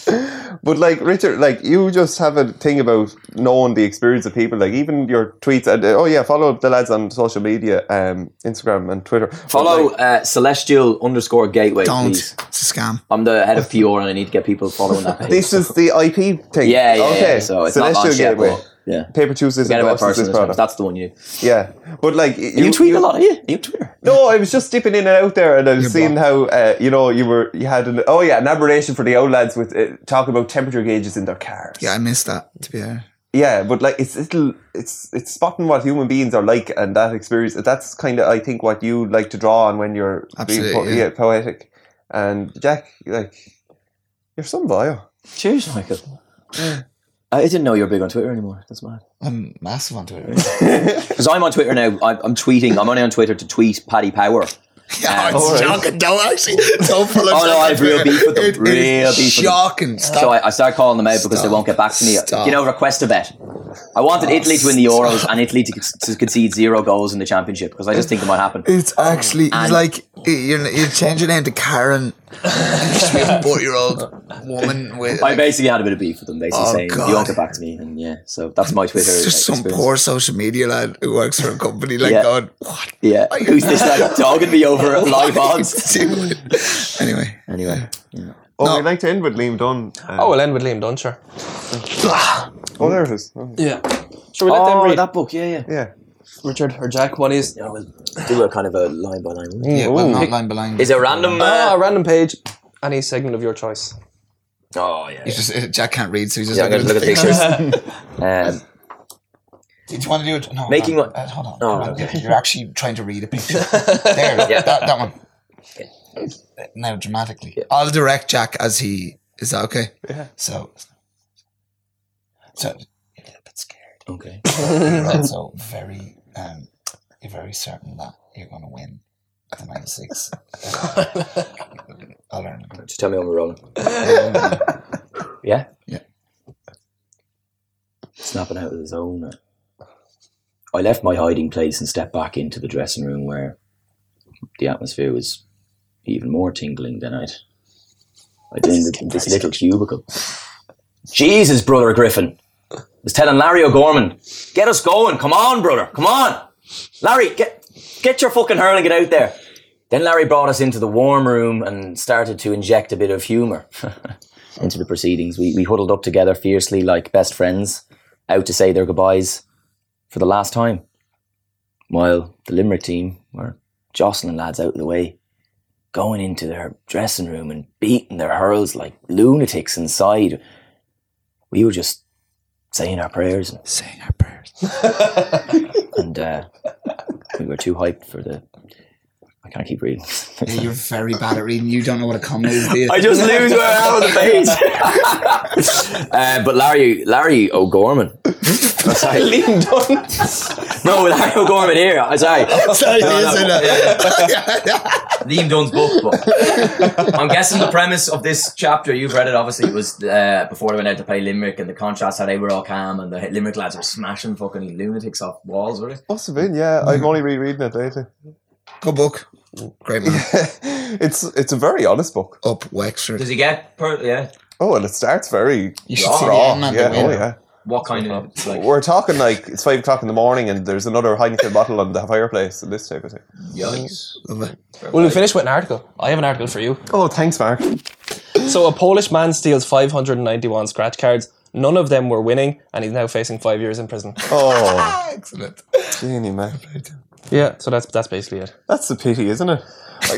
But like Richard, like you just have a thing about knowing the experience of people. Like even your tweets. And, oh yeah, follow the lads on social media, um, Instagram and Twitter. Follow like, uh, celestial underscore gateway, Don't. please. It's a scam. I'm the head of PR and I need to get people following that page. this is the IP thing. yeah, yeah, Okay. yeah. So it's Celestial not launched yet, Gateway. but yeah. Paper Tuesdays Forget about endorses this personal product. That's the one you. Yeah, but like you, You, tweet a lot, are you? Are you Twitter? No, I was just dipping in and out there, and I was You're seeing how uh, you know you were you had an oh yeah an aberration for the old lads with uh, talking about temperature gauges in their cars. Yeah, I missed that. To be fair. yeah, but like it's little it's it's spotting what human beings are like and that experience. That's kind of I think what you like to draw on when you're being Absolutely, yeah. poetic. And Jack, like you're some bio. Cheers, Michael. I didn't know you were big on Twitter anymore. That's mad. I'm massive on Twitter. Because I'm on Twitter now. I'm, I'm tweeting. I'm only on Twitter to tweet Paddy Power. yeah, it's alright. shocking. Don't actually. Don't follow. Oh, no, I have real beef with them. It- it Real is beef with them. Shocking. Stop. So I, I start calling them out because they won't get back to me. Stop. You know, request a bet. I wanted Italy to win the Euros and Italy to, to concede zero goals in the championship because I just think it might happen. It's actually And- like you're you change your name to Karen. and you just be a forty year old woman with. I Like, basically had a bit of beef with them, basically Oh, saying God. you won't get back to me, and yeah, so that's my Twitter. it's just some experience. poor social media lad who works for a company like Yeah. going, what? Yeah, who's this like dogging me over live What are you odds? doing?" anyway, Anyway, Oh, No. we'd like to end with Liam Dunne. Uh, Oh, we'll end with Liam Dunne, sure. oh, there it is. Oh, Yeah. Should we let them oh, read? that book, yeah, yeah. yeah. Richard or Jack, what is? Yeah, we'll do a kind of a line by line. yeah, well, not line by line. Is it random? Ah, Uh, a random page. Any segment of your choice. oh yeah. He's just uh, Jack can't read, so he's just Yeah, I'm looking gonna at look the at pictures. pictures. um, Did you want to do it? No, Making hold on. what- Uh, hold on. Oh, hold on. okay. You're- You're actually trying to read a picture. there, Yeah. that, that one. Now dramatically, I'll direct Jack as he. Is that okay? Yeah. So, so you're a little bit scared. okay. You're also very, um, you're very certain that you're going to win at the 96. I'll learn. Just tell me when we're rolling. Yeah. Yeah. Snapping out of the zone. I left my hiding place and stepped back into the dressing room where the atmosphere was even more tingling than I'd. I'd been in this little cubicle. Jesus, brother Griffin. I was telling Larry O'Gorman, get us going. Come on, brother. Come on. Larry, get get your fucking hurling it out there. Then Larry brought us into the warm room and started to inject a bit of humour into the proceedings. We, we huddled up together fiercely like best friends, out to say their goodbyes for the last time. While the Limerick team were jostling lads out of the way, going into their dressing room and beating their hurls like lunatics inside. We were just saying our prayers and, Saying our prayers. and uh, we were too hyped for the. I can't keep reading. Yeah, you're very bad at reading. You don't know what a comma is, do you? I just lose where I am on the page. uh, but Larry, Larry O'Gorman. Sorry. Liam Dunne. No, Larry O'Gorman here. I'm sorry. Sorry, No, he no. is in it. Liam Dunne's book. But I'm guessing the premise of this chapter, you've read it obviously, it was uh, before they went out to play Limerick and the contrast how they were all calm and the Limerick lads were smashing fucking lunatics off walls, were they? Must have been, yeah. I'm only rereading it later. Good book. Great man. it's it's a very honest book. Up Wexford. Does he get, per, yeah, Oh, and it starts very You should see the raw. end, man. Yeah, the oh yeah. what kind of, like, We're talking like it's five o'clock in the morning and there's another Heineken bottle on the fireplace and this type of thing. yikes. Love it. Will we finish with an article? I have an article for you. Oh, thanks, Mark. So a Polish man steals 591 scratch cards. None of them were winning, and he's now facing five years in prison. Oh, Excellent. Genie, man. Yeah, so that's that's basically it. That's a pity, isn't it?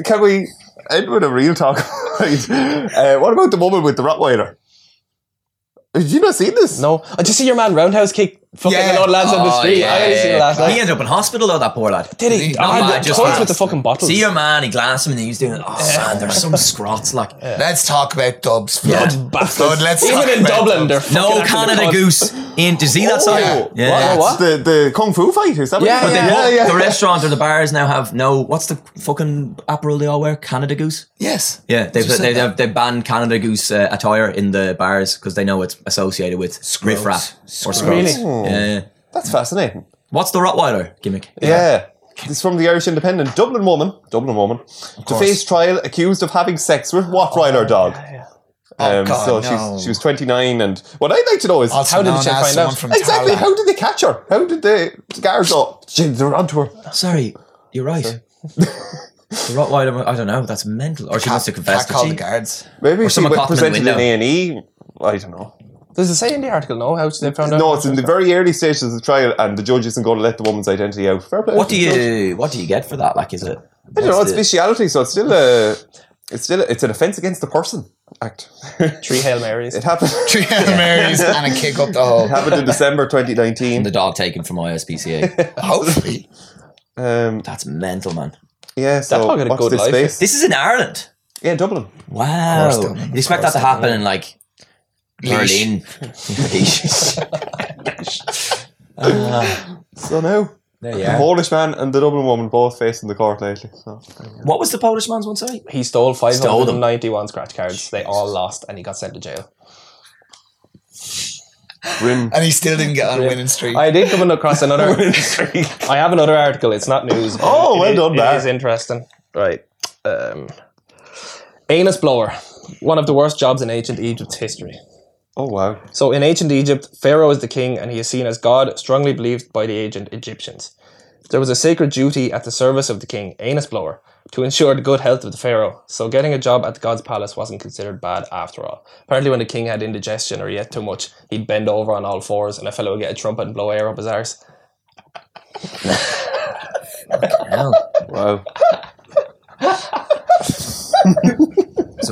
Can we end with a real talk? Uh, what about the woman with the Rottweiler? Did you not see this? No, I just see your man roundhouse kick fucking Yeah. old lads on the Oh, street. yeah, I yeah. it last He ended up in hospital though, that poor lad. Did he? No, Oh, man, just toys with the fucking bottles. See your man, he glanced him and he was doing, oh man, there's some scrots like. Let's talk about Dubs. Yeah. Flood. Flood, let's Even in Dublin, they're No Canada. Goose in. You see that sign? yeah. What? What? The, the Kung Fu fight, is that what Yeah, yeah. yeah, The restaurant or the bars now have no. What's the fucking apparel they all wear? Canada Goose. Yes. Yeah, they've they've, they've banned Canada Goose uh, attire in the bars because they know it's associated with riff rap or scrubs. Really? Yeah, yeah. That's fascinating. What's the Rottweiler gimmick? Yeah. It's from the Irish Independent. Dublin woman, Dublin woman, to face trial accused of having sex with Rottweiler dog. Um, God, so no. she's she was 29, and what I'd like to know is Also How did known the chick as find out? From exactly Thailand. how did they catch her? How did the guards go? Gee, they're onto her. Sorry, you're right. the Rottweiler, I don't know. That's mental. Or she must have confessed. Can't did call she? the guards. Maybe Or she someone went in the presented in A and E. I don't know. Does it say in the article? No, how they found out? No, it's in the very early stages of the trial, and the judge isn't going to let the woman's identity out. Fair play What do the judge. you What do you get for that? Like, is it? I don't know. It's the- bestiality, so it's still a. It's still a, it's an offence against the person act. Three Hail Marys. It happened. Three Hail Marys and a kick up the It happened in December 2019. the dog taken from ISPCA. Hopefully. Um, That's mental, man. yeah, so dog had a good this life. space. This is in Ireland. Yeah, Dublin. Wow. course, Dublin. You expect that to course, happen in like Berlin? So now, there you the are. Polish man and the Dublin woman both facing the court lately. So What was the Polish man's one sorry? He stole Stole them. 591 scratch cards. They all lost, and he got sent to jail. grim. And he still didn't get on a winning streak. I did come across another. Winning streak. I have another article. It's not news. Oh, it- well it- done, It Matt. interesting. Right. Um, anus blower. One of the worst jobs in ancient Egypt's history. Oh wow. So in ancient Egypt, Pharaoh is the king and he is seen as God, strongly believed by the ancient Egyptians. There was a sacred duty at the service of the king, anus blower, to ensure the good health of the pharaoh. So getting a job at the god's palace wasn't considered bad after all. Apparently, when the king had indigestion or he ate too much, he'd bend over on all fours and a fellow would get a trumpet and blow air up his arse. Wow.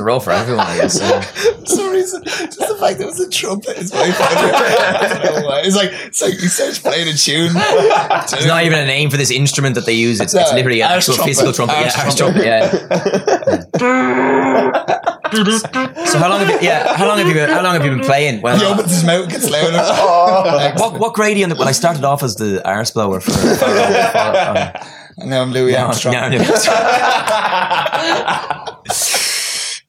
it's a role for everyone, I guess. yeah. For some reason, just the fact that it was a trumpet is my favorite. I don't know why. It's like it's like he starts playing a tune. There's not even a name for this instrument that they use. It's, it's literally an actual trumpet. physical trumpet. Arse yeah, arse trumpet. trumpet. Yeah. so how long have you? Yeah, how long have you? Been, how long have you been playing? He Well, opens his mouth, gets louder. what what grade are you in? The, well, I started off as the arse blower for. for, for um, And now I'm Louis Armstrong. now- now-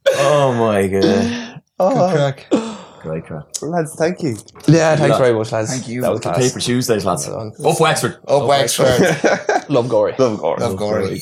oh my god! Oh, Crack. Great crack. lads, thank you. Yeah, thanks very much, lads. Thank you. That was class. Paper Tuesdays, lads. Well Up Wexford. Up Wexford. Love Gorey. Love Gorey. Love Gorey.